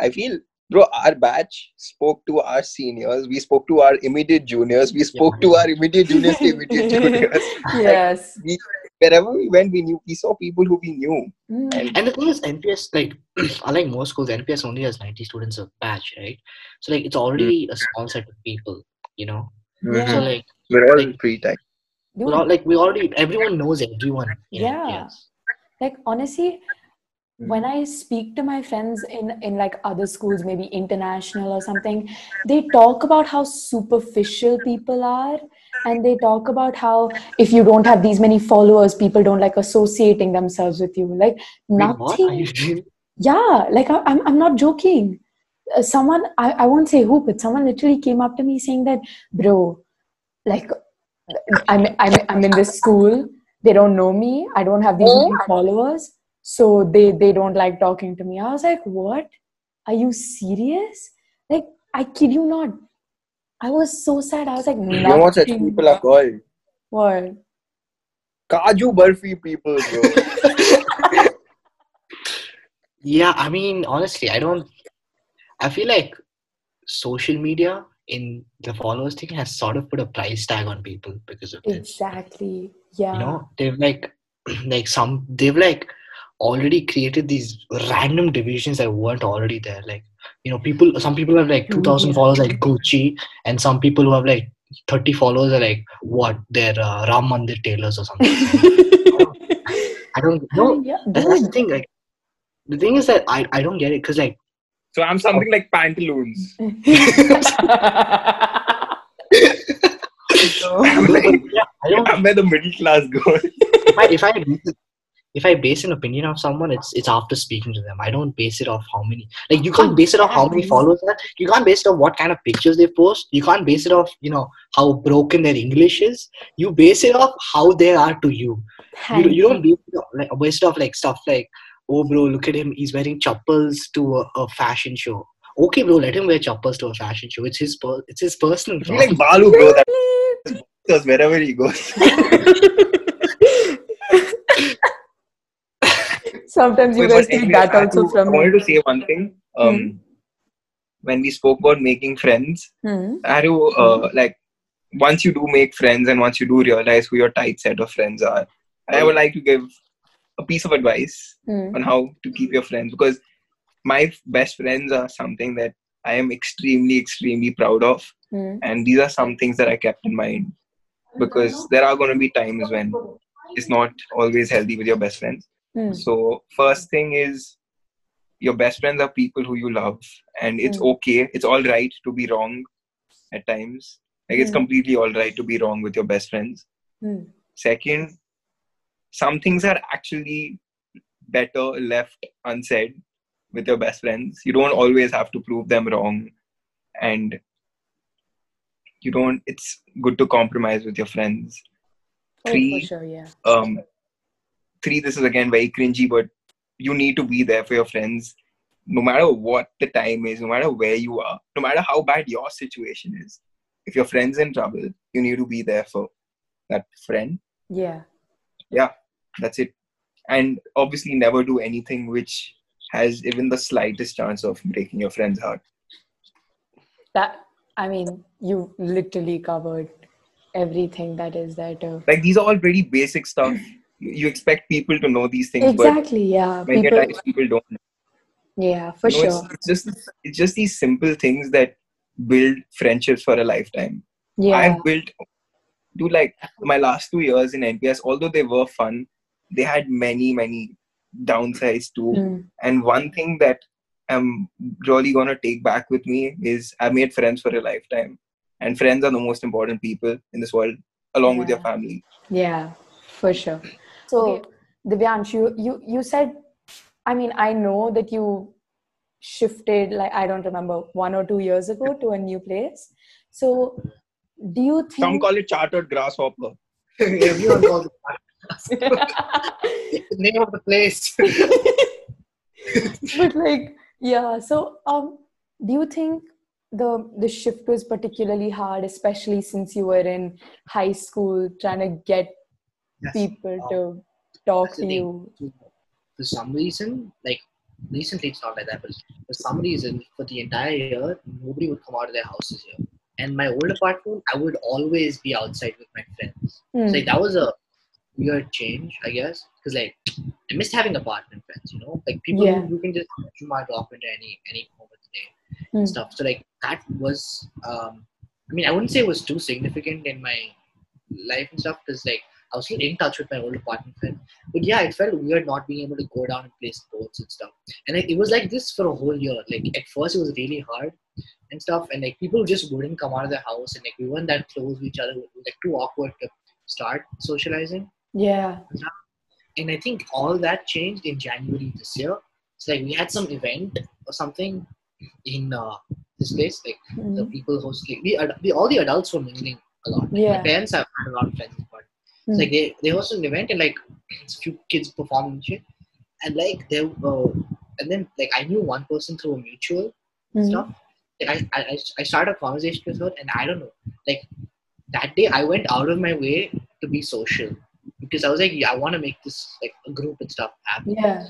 Speaker 4: I feel, bro, our batch spoke to our seniors, we spoke to our immediate juniors, we spoke to our immediate juniors immediate juniors.
Speaker 1: yes
Speaker 4: We, wherever we went, we knew we saw people who we knew.
Speaker 1: Mm.
Speaker 4: And
Speaker 3: And the thing is, NPS like unlike most schools, NPS only has 90 students a batch, right? So like it's already a small set of people, you know.
Speaker 1: Yeah.
Speaker 3: So like
Speaker 4: we're all
Speaker 3: Like-
Speaker 4: free time.
Speaker 1: Dude,
Speaker 3: we're all, like we already everyone knows everyone. in
Speaker 1: Yeah.
Speaker 3: NPS.
Speaker 1: like honestly hmm. when i speak to my friends in in like other schools maybe international or something they talk about how superficial people are and they talk about how if you don't have these many followers people don't like associating themselves with you like
Speaker 3: Wait, what? Are
Speaker 1: nothing
Speaker 3: you
Speaker 1: yeah like I, I'm, I'm not joking Uh, someone I, I won't say who but someone literally came up to me saying that bro like i'm i'm, I'm in this school. They don't know me. I don't have these many followers. So they they don't like talking to me. I was like what? Are you serious? Like i kid you not. I was so sad. I was like
Speaker 4: You know what such
Speaker 1: nothing-
Speaker 4: people are called?
Speaker 1: what?
Speaker 4: Kaju Barfi people, bro.
Speaker 3: Yeah, I mean, honestly, I don't. I feel like social media in the followers thing has sort of put a price tag on people because of this.
Speaker 1: exactly yeah
Speaker 3: You know, they've like, like some, they've like already created these random divisions that weren't already there. Like, you know, people, some people have like 2,000
Speaker 1: yeah.
Speaker 3: followers like Gucci, and some people who have like 30 followers are like, what, they're uh, Ram Mandir tailors or something. I don't know.
Speaker 1: yeah,
Speaker 3: That's, that's the thing. Like, the thing is that I, I don't get it because like
Speaker 4: So I'm something oh. like pantaloons. I'm like,
Speaker 3: yeah, I don't.
Speaker 4: I'm the middle class girl.
Speaker 3: If I, if I if I base an opinion of someone, it's it's after speaking to them. I don't base it off how many. Like you can't base it off how many followers they have. You can't base it off what kind of pictures they post. You can't base it off you know how broken their English is. You base it off how they are to you. You, you don't base it off, like base it off like stuff like oh bro look at him he's wearing chappals to a, a fashion show. okay, bro, let him wear choppers to a fashion show. It's his per- it's his personal
Speaker 2: Be like Balu, bro. That goes wherever he goes.
Speaker 1: Sometimes you
Speaker 2: Wait,
Speaker 1: guys take that also
Speaker 2: to-
Speaker 1: from
Speaker 2: I wanted to say one thing. Um, When we spoke about making friends,
Speaker 1: Hmm.
Speaker 2: I had to, uh, like, once you do make friends and once you do realize who your tight set of friends are, I would like to give a piece of advice
Speaker 1: Hmm.
Speaker 2: on how to keep your friends because my best friends are something that I am extremely, extremely proud of.
Speaker 1: Hmm.
Speaker 2: And these are some things that I kept in mind because there are going to be times when it's not always healthy with your best friends.
Speaker 1: Hmm.
Speaker 2: So, first thing is your best friends are people who you love, and it's
Speaker 1: Mm.
Speaker 2: okay. It's all right to be wrong at times. Like, it's
Speaker 1: Mm.
Speaker 2: completely all right to be wrong with your best friends.
Speaker 1: Hmm.
Speaker 2: Second, some things are actually better left unsaid with your best friends. You don't always have to prove them wrong, and you don't. It's good to compromise with your friends.
Speaker 1: Oh, for
Speaker 2: Three,
Speaker 1: sure, yeah.
Speaker 2: um three this is again very cringy but you need to be there for your friends no matter what the time is no matter where you are no matter how bad your situation is if your friend's in trouble you need to be there for that friend
Speaker 1: Yeah.
Speaker 2: Yeah that's it and obviously never do anything which has even the slightest chance of breaking your friend's heart
Speaker 1: That, I mean, you literally covered everything that is there too.
Speaker 2: like these are all pretty basic stuff you, you expect people to know these things
Speaker 1: Exactly, yeah.
Speaker 2: many
Speaker 1: People,
Speaker 2: times people don't
Speaker 1: yeah, for
Speaker 2: You know,
Speaker 1: sure.
Speaker 2: it's, it's just it's just these simple things that build friendships for a lifetime.
Speaker 1: Yeah.
Speaker 2: I've built do like my last two years in NPS, although they were fun, they had many, many downsides too.
Speaker 1: Mm.
Speaker 2: And one thing that I'm really gonna take back with me is I made friends for a lifetime. And friends are the most important people in this world, along with your family.
Speaker 1: Yeah, for sure. So, Divyansh, you, you you said, I mean, I know that you shifted, like I don't remember, one or two years ago to a new place. So, do you think?
Speaker 2: Some call it chartered grasshopper.
Speaker 3: Everyone calls it the name of the place.
Speaker 1: but like, yeah. So, um, do you think the the shift was particularly hard, especially since you were in high school, trying to get
Speaker 3: Yes.
Speaker 1: people
Speaker 3: Um,
Speaker 1: to talk to you?
Speaker 3: for some reason, like recently it's not like that, but for some reason, for the entire year, nobody would come out of their houses here. And my old apartment, I would always be outside with my friends.
Speaker 1: Hmm.
Speaker 3: So like that was a weird change, I guess, because like I missed having apartment friends. You know, like people
Speaker 1: Yeah.
Speaker 3: who you can just you might drop into any any moment of the day
Speaker 1: Hmm.
Speaker 3: and stuff. So like that was, um, I mean, I wouldn't say it was too significant in my life and stuff because like I was still in touch with my old apartment friend. But yeah, it felt weird not being able to go down and play sports and stuff. And like, it was like this for a whole year. Like at first it was really hard and stuff, and like people just wouldn't come out of their house, and like we weren't that close with each other. It was like too awkward to start socializing.
Speaker 1: Yeah.
Speaker 3: And I think all that changed in January this year. It's like we had some event or something in uh, this place, like the
Speaker 1: Mhm.
Speaker 3: people hosting. We, we all the adults were mingling a lot. Like,
Speaker 1: Yeah.
Speaker 3: My parents have had a lot of friends, but
Speaker 1: Mm.
Speaker 3: it's like they they hosted an event and like a few kids performed and shit, and like they uh, and then like I knew one person through a mutual
Speaker 1: Mhm.
Speaker 3: stuff. Like, I, I I- started a conversation with her, and I don't know, like that day I went out of my way to be social because I was like, yeah, I want to make this like a group and stuff happen
Speaker 1: Yeah.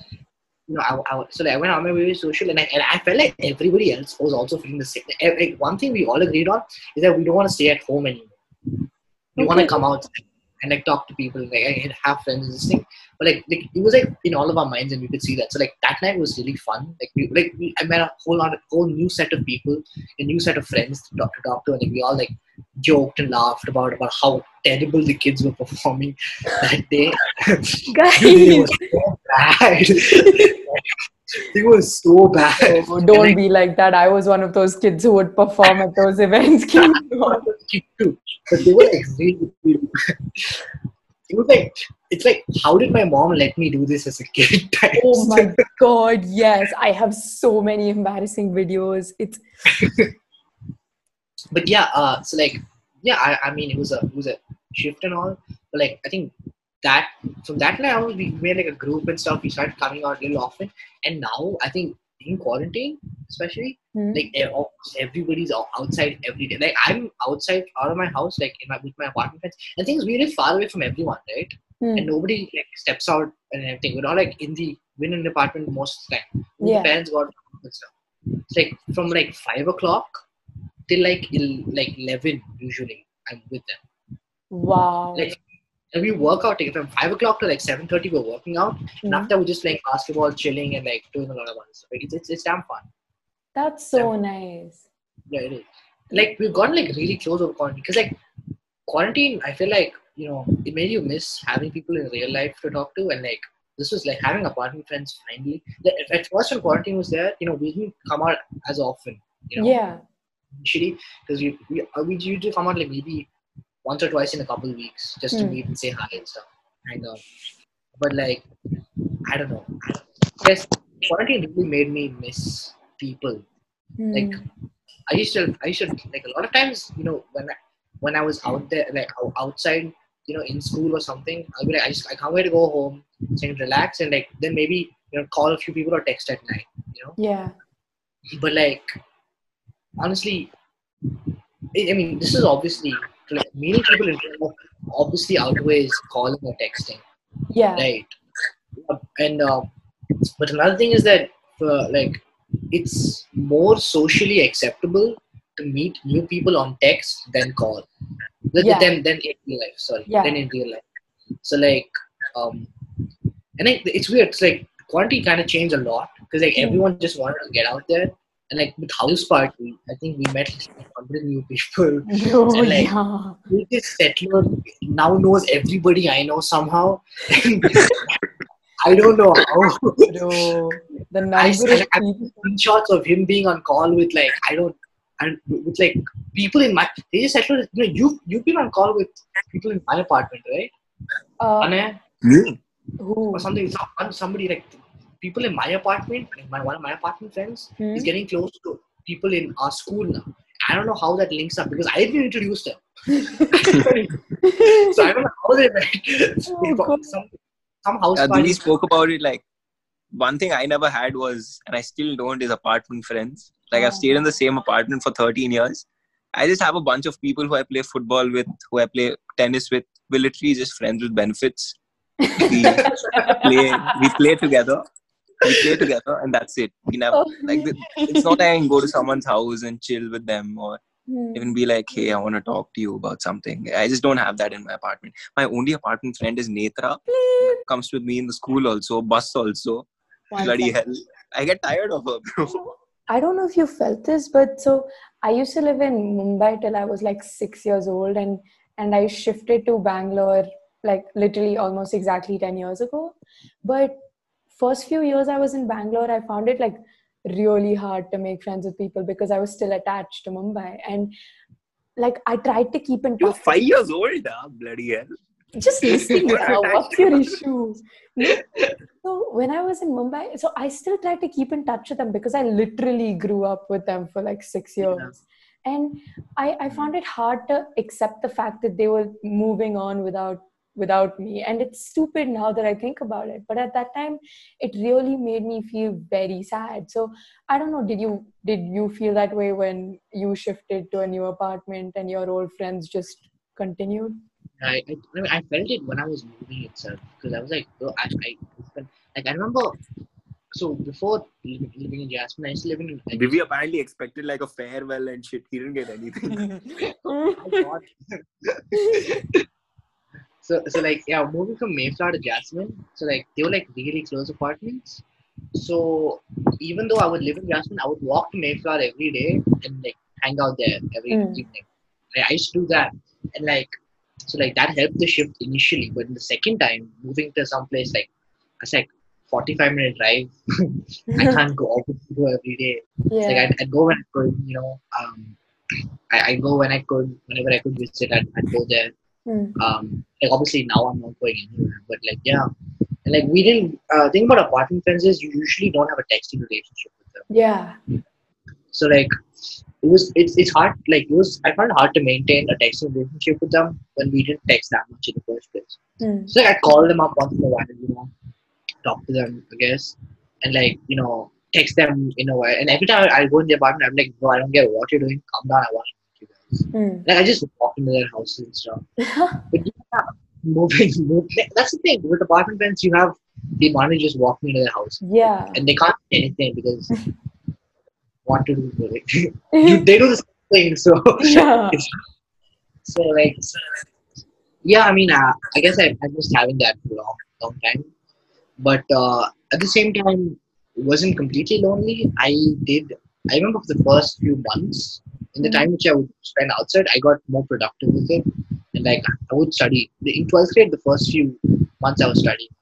Speaker 3: you know, I, I, so like I went on my way to social, and I, and I felt like everybody else was also feeling the same. Like, like, one thing we all agreed on is that we don't want to stay at home anymore. We want to come out and like talk to people, like and have friends and this thing. But like, like it was like in all of our minds, and we could see that. So like that night was really fun. Like we like we, I met a whole lot, of, whole new set of people, a new set of friends to talk to, talk to and like we all like joked and laughed about about how terrible the kids were performing that day.
Speaker 1: Guys,
Speaker 3: were so bad. it was so bad.
Speaker 1: oh, don't be like that. I was one of those kids who would perform at those events. Keep going.
Speaker 3: too. But they were like really, really It was like it's like how did my mom let me do this as a kid?
Speaker 1: Oh my god, yes. I have so many embarrassing videos. It's
Speaker 3: but yeah, uh, so like yeah, I, I mean it was a it was a shift and all, but like I think that from that on we made like a group and stuff. We started coming out a little often, and now I think in quarantine especially
Speaker 1: Hmm.
Speaker 3: like everybody's outside every day. Like I'm outside out of my house, like in my with my apartment friends. And things we live far away from everyone, right?
Speaker 1: Hmm.
Speaker 3: And nobody like steps out and everything. We're all like in the we're in the apartment most of the time.
Speaker 1: Yeah.
Speaker 3: The parents got stuff. It's like from like five o'clock till like el- like eleven usually. I'm with them.
Speaker 1: Wow.
Speaker 3: Like and we work out like, from five o'clock to like seven thirty. We're working out, and
Speaker 1: Hmm.
Speaker 3: after we're just playing basketball, chilling, and like doing a lot of other stuff. Like, it's, it's it's damn fun.
Speaker 1: That's so nice.
Speaker 3: Yeah, it is. Like we've gotten like really close over quarantine because like quarantine, I feel like you know it made you miss having people in real life to talk to, and like this was like having apartment friends finally. Like, At first, when quarantine was there, you know, we didn't come out as often. You know,
Speaker 1: Yeah.
Speaker 3: initially because we we uh, we used to come out like maybe once or twice in a couple of weeks just to
Speaker 1: Hmm.
Speaker 3: meet and say hi and stuff, hang out. But like, I don't know. I guess quarantine really made me miss people
Speaker 1: Hmm.
Speaker 3: like I used to I used to like a lot of times you know when I when I was out there like outside you know in school or something I'll be like I just I can't wait to go home and relax and like then maybe you know call a few people or text at night you know
Speaker 1: yeah.
Speaker 3: but like honestly I I mean this is obviously like meeting people in obviously outweighs calling or texting
Speaker 1: Yeah.
Speaker 3: right and uh, but another thing is that uh, like it's more socially acceptable to meet new people on text than call than,
Speaker 1: Yeah.
Speaker 3: than, than in real life sorry
Speaker 1: Yeah.
Speaker 3: than in real life so like um and it, it's weird it's like quarantine kind of changed a lot because like
Speaker 1: Hmm.
Speaker 3: everyone just wanted to get out there like with house party i think we met like 100 new people
Speaker 1: Oh,
Speaker 3: And, like,
Speaker 1: yeah.
Speaker 3: this settler now knows everybody I know somehow. I don't know how.
Speaker 1: Bro, the number
Speaker 3: I,
Speaker 1: of
Speaker 3: I, I
Speaker 1: people.
Speaker 3: screenshots of him being on call with like I don't and with like people in my they just settled you know you you've been on call with people in my apartment right
Speaker 1: Uh,
Speaker 3: Anay?
Speaker 2: Me?
Speaker 1: who?
Speaker 3: or something some, somebody like people in my apartment my one of my apartment friends
Speaker 1: Hmm?
Speaker 3: is getting close to people in our school now I don't know how that links up because I didn't introduce them so I don't know how they met
Speaker 1: Oh,
Speaker 3: some some house
Speaker 2: Uh,
Speaker 3: party
Speaker 2: spoke about it like one thing I never had was, and I still don't, is apartment friends. Like I've stayed in the same apartment for 13 years. I just have a bunch of people who I play football with, who I play tennis with. We're literally just friends with benefits. We play, we play together. We play together, and that's it. We never
Speaker 1: Oh.
Speaker 2: like it's not like I can go to someone's house and chill with them or
Speaker 1: Hmm.
Speaker 2: even be like, hey, I want to talk to you about something. I just don't have that in my apartment. My only apartment friend is Netra. Comes with me in the school also, bus also.
Speaker 1: One
Speaker 2: Bloody
Speaker 1: second.
Speaker 2: hell. I get tired of her, bro.
Speaker 1: I don't know if you felt this, but so I used to live in Mumbai till I was like six years old, and and I shifted to Bangalore like literally almost exactly ten years ago. But first few years I was in Bangalore, I found it like really hard to make friends with people because I was still attached to Mumbai, and like I tried to keep in
Speaker 2: You're
Speaker 1: touch.
Speaker 2: five years old, huh? bloody hell.
Speaker 1: just listen
Speaker 2: You're
Speaker 1: now. What's your issue? So when I was in Mumbai, so I still tried to keep in touch with them because I literally grew up with them for like six years. And I, I found it hard to accept the fact that they were moving on without without me. And it's stupid now that I think about it. But at that time, it really made me feel very sad. So I don't know, did you did you feel that way when you shifted to a new apartment and your old friends just continued?
Speaker 3: I, I, I, mean, I felt it when I was moving itself because I was like, oh, I, I like I remember. So before living, living in Jasmine, I used to live in. Like,
Speaker 2: Vivi apparently expected like a farewell and shit. He didn't get anything.
Speaker 3: oh my God. So so like yeah, moving from Mayflower to Jasmine, so like they were like really close apartments. So even though I would live in Jasmine, I would walk to Mayflower every day and like hang out there every
Speaker 1: Mm.
Speaker 3: evening. Like, I used to do that, and like so like that helped the shift initially. But in the second time, moving to some place like it's like forty five minute drive. I can't go go every day.
Speaker 1: yeah.
Speaker 3: Like I'd, I'd go when I could, you know. Um, I I go when I could, whenever I could visit. I'd, I'd go there.
Speaker 1: Hmm.
Speaker 3: Um, like obviously now I'm not going anywhere, but like yeah, and like we didn't. Uh, thing about apartment friends is you usually don't have a texting relationship with them.
Speaker 1: Yeah.
Speaker 3: So like it was it's it's hard. Like it was I found it hard to maintain a texting relationship with them when we didn't text that much in the first place.
Speaker 1: Hmm.
Speaker 3: So like, I call them up once in a while, you know, talk to them, I guess, and like you know, text them in a while. And every time I go in the apartment, I'm like, no, I don't get what you're doing. Calm down. I want to meet you guys.
Speaker 1: Hmm.
Speaker 3: Like I just walk into their houses and stuff. But yeah, moving, moving. That's the thing with apartment rents. You have the advantage just walking into their house,
Speaker 1: yeah.
Speaker 3: and they can't say anything because what to do. it. You- they do the same thing. So
Speaker 1: yeah.
Speaker 3: so like yeah i mean uh, i guess I, i'm just having that for a long long time but uh, at the same time it wasn't completely lonely i did i remember for the first few months in the time which i would spend outside i got more productive with it and like i would study in 12th grade the first few months i was studying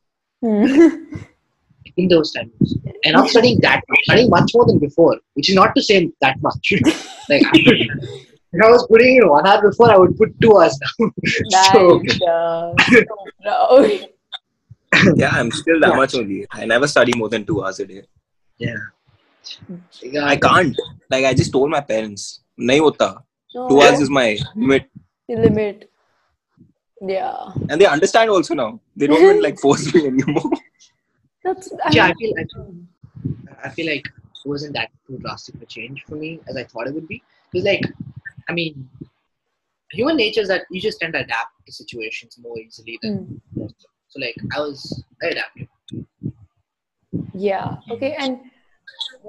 Speaker 1: Hmm.
Speaker 3: in those times and not studying that much, studying much more than before which is not to say that much like if i was putting in one hour before i would put two hours now so
Speaker 1: nice. uh, so proud.
Speaker 2: Yeah, I'm still that
Speaker 3: Yeah.
Speaker 2: much only. I never study more than two hours a day.
Speaker 3: Yeah.
Speaker 2: I can't. Like I just told my parents, nahi hota.
Speaker 1: No,
Speaker 2: Two hours is my limit,
Speaker 1: the limit. Yeah.
Speaker 2: and they understand also now. They don't even like force me anymore.
Speaker 1: That's
Speaker 3: Yeah,
Speaker 1: I
Speaker 3: I feel, I feel, I feel like it wasn't that too drastic of a change for me as I thought it would be. Because, like, I mean, human nature is that you just tend to adapt to situations more easily than
Speaker 1: Mm.
Speaker 3: most. So, like, I was, I adapted.
Speaker 1: Yeah. Okay. And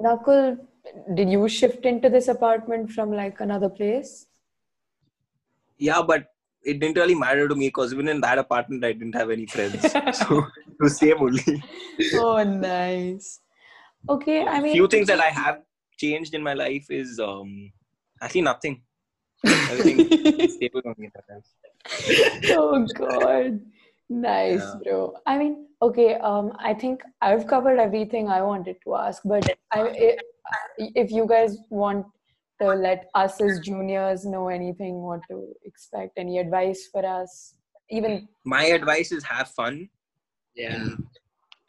Speaker 1: Nakul, did you shift into this apartment from like another place?
Speaker 2: yeah, but it didn't really matter to me because even in that apartment, I didn't have any friends. so it was same only.
Speaker 1: Oh, nice. Okay. I mean,
Speaker 2: Few things that I have changed in my life is um actually nothing. Everything stable
Speaker 1: oh god nice
Speaker 2: Yeah.
Speaker 1: bro i mean okay um i think i've covered everything i wanted to ask but i i- if you guys want to let us as juniors know anything what to expect any advice for us even
Speaker 2: My advice is have fun.
Speaker 3: Yeah.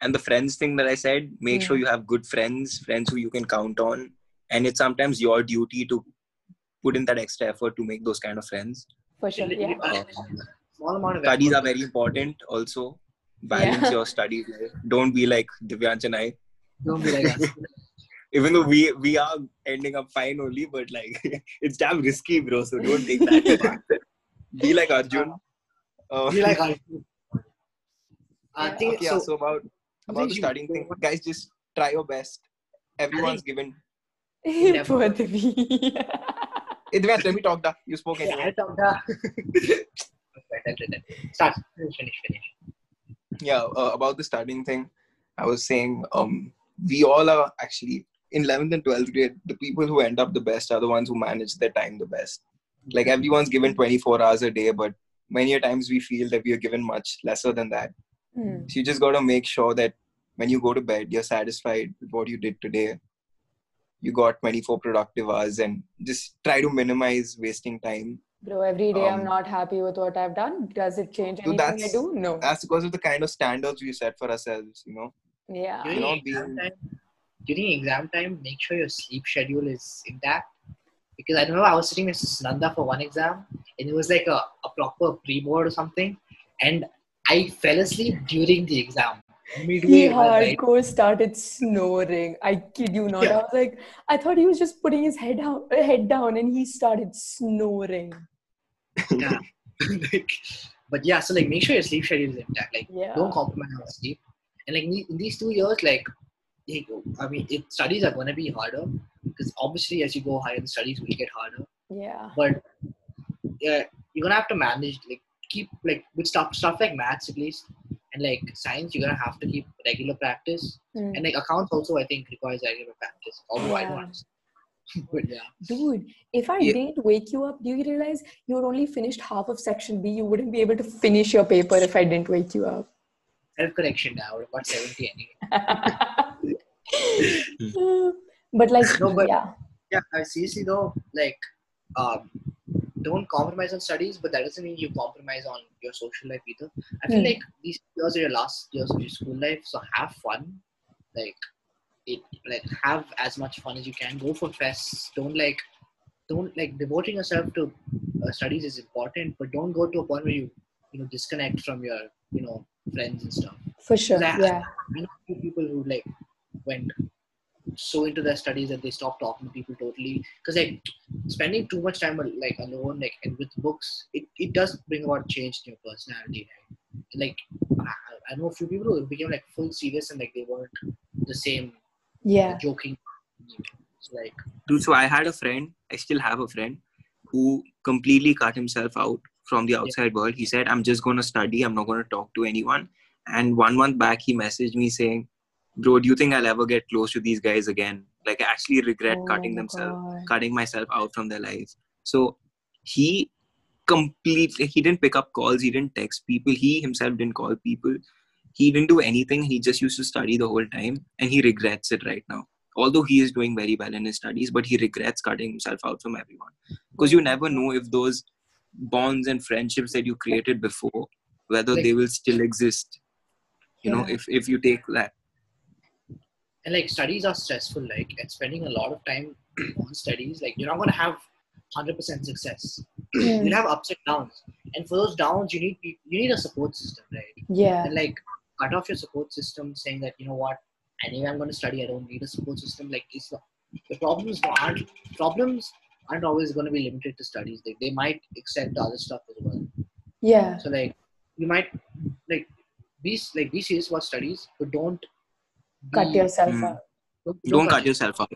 Speaker 2: and the friends thing that I said, make
Speaker 1: Mm.
Speaker 2: sure you have good friends, friends who you can count on, and it's sometimes your duty to put in that extra effort to make those kind of friends.
Speaker 1: for sure yeah
Speaker 2: Uh,
Speaker 3: Small amount of
Speaker 2: studies are very important. Also, balance
Speaker 1: Yeah.
Speaker 2: your studies. Don't be like Divyansh and I.
Speaker 3: Don't be like us.
Speaker 2: Even though we we are ending up fine only, but like it's damn risky, bro. So don't take that. be like Arjun. Uh,
Speaker 3: be like us. I think
Speaker 2: okay, yeah,
Speaker 3: so.
Speaker 2: so about about the
Speaker 3: you-
Speaker 2: studying thing, guys, just try your best. Everyone's given.
Speaker 1: Poor Divi.
Speaker 2: Hey, let me talk. Da. You spoke
Speaker 3: Yeah,
Speaker 2: anyway.
Speaker 3: I thought that. Right, I'll do that. Start. Finish, finish, finish.
Speaker 2: yeah uh, about the studying thing i was saying um we all are actually in 11th and 12th grade the people who end up the best are the ones who manage their time the best like everyone's given 24 hours a day but many a times we feel that we are given much lesser than that
Speaker 1: Hmm.
Speaker 2: so you just got to make sure that when you go to bed you're satisfied with what you did today you got 24 productive hours and just try to minimize wasting time
Speaker 1: Bro, every day I'm
Speaker 2: Um,
Speaker 1: not happy with what I've done. Does it change
Speaker 2: So
Speaker 1: anything I do? No.
Speaker 2: that's because of the kind of standards we set for ourselves you know
Speaker 1: Yeah.
Speaker 3: During
Speaker 2: know, being-
Speaker 3: time, during exam time, make sure your sleep schedule is intact. Because I remember I was sitting next to for one exam, and it was like a, a proper pre-board or something, and I fell asleep during the exam. Midway,
Speaker 1: He hardcore started snoring. I kid you not.
Speaker 3: Yeah.
Speaker 1: I was like, I thought he was just putting his head down, uh, head down, and he started snoring.
Speaker 3: yeah. like, but yeah, so like make sure your sleep schedule is intact. Like
Speaker 1: Yeah.
Speaker 3: don't compromise on sleep. And like in these two years, like I mean, it, studies are gonna be harder because obviously as you go higher, the studies will get harder.
Speaker 1: Yeah.
Speaker 3: But yeah, you're gonna have to manage like keep like with stuff stuff like maths at least and like science you're gonna have to keep regular practice
Speaker 1: Hmm.
Speaker 3: and like accounts also I think requires regular practice. Although I don't
Speaker 1: Yeah.
Speaker 3: understand. but yeah.
Speaker 1: Dude, if I
Speaker 2: Yeah.
Speaker 1: didn't wake you up, do you realize you're only finished half of section B? You wouldn't be able to finish your paper if I didn't wake you up.
Speaker 3: Self correction now, I would have got 70 anyway.
Speaker 1: but like,
Speaker 3: No, but-
Speaker 1: yeah.
Speaker 3: Yeah, I seriously though, like, um, don't compromise on studies, but that doesn't mean you compromise on your social life either. I feel
Speaker 1: Hmm.
Speaker 3: like these years are your last years of your school life, so have fun. Like, it like have as much fun as you can. Go for fests. Don't like, don't like devoting yourself to uh, studies is important, but don't go to a point where you you know disconnect from your you know friends and stuff.
Speaker 1: For sure.
Speaker 3: Like-
Speaker 1: Yeah.
Speaker 3: I know few people who like went so into their studies that they stopped talking to people totally. Because like spending too much time like alone, like and with books, it, it does bring about change in your personality. Right? Like I, I know a few people who became like full serious and like they weren't the same
Speaker 1: Yeah.
Speaker 3: joking. So like
Speaker 2: Dude, so I had a friend, I still have a friend, who completely cut himself out from the outside world. He said, I'm just going to study, I'm not going to talk to anyone. And one month back, he messaged me saying, Bro, do you think I'll ever get close to these guys again? Like, I actually regret
Speaker 1: Oh
Speaker 2: cutting themselves,
Speaker 1: God.
Speaker 2: cutting myself out from their lives. So he completely, he didn't pick up calls, he didn't text people, he himself didn't call people. He didn't do anything. He just used to study the whole time, and he regrets it right now although he is doing very well in his studies, but he regrets cutting himself out from everyone. Because you never know if those bonds and friendships that you created before, whether
Speaker 3: Like-
Speaker 2: they will still exist. You know, if if you take that.
Speaker 3: And like studies are stressful. Like and spending a lot of time on studies like you're not going to have 100% success. You'll have ups and downs. And for those downs you need you need a support system right?
Speaker 1: Yeah.
Speaker 3: and like cut off your support system saying that you know what? Anyway i'm going to study. I don't need a support system. Like it's not the problems aren't problems aren't always going to be limited to studies. They, they might extend to other stuff as well.
Speaker 1: Yeah.
Speaker 3: so like you might like be like be serious about studies but don't
Speaker 1: Cut yourself
Speaker 2: Mm.
Speaker 1: out.
Speaker 3: don't,
Speaker 2: Don't cut yourself out.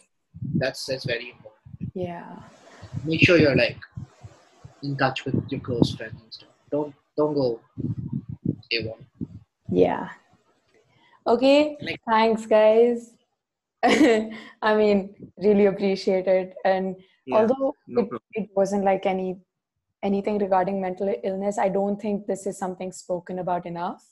Speaker 3: that's that's very important
Speaker 1: Yeah.
Speaker 3: make sure you're like in touch with your close friends and stuff. Don't don't go A1.
Speaker 1: Yeah. Okay.
Speaker 3: Like-
Speaker 1: Thanks, guys. I mean, really appreciate it. And
Speaker 2: Yeah,
Speaker 1: although
Speaker 2: no
Speaker 1: it, it wasn't like any anything regarding mental illness, I don't think this is something spoken about enough.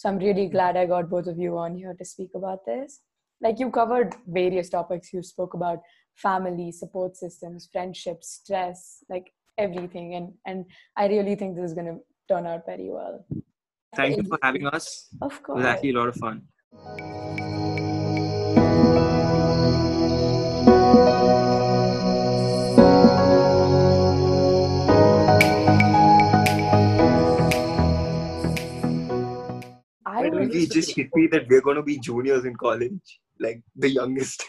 Speaker 1: So I'm really glad I got both of you on here to speak about this. Like you covered various topics. You spoke about family, support systems, friendships, stress, like everything. And and I really think this is gonna turn out very well.
Speaker 2: Thank you for having us.
Speaker 1: Of
Speaker 2: It
Speaker 1: course.
Speaker 2: was actually a lot of fun. We just hit me that we're going to be juniors in college, like the youngest.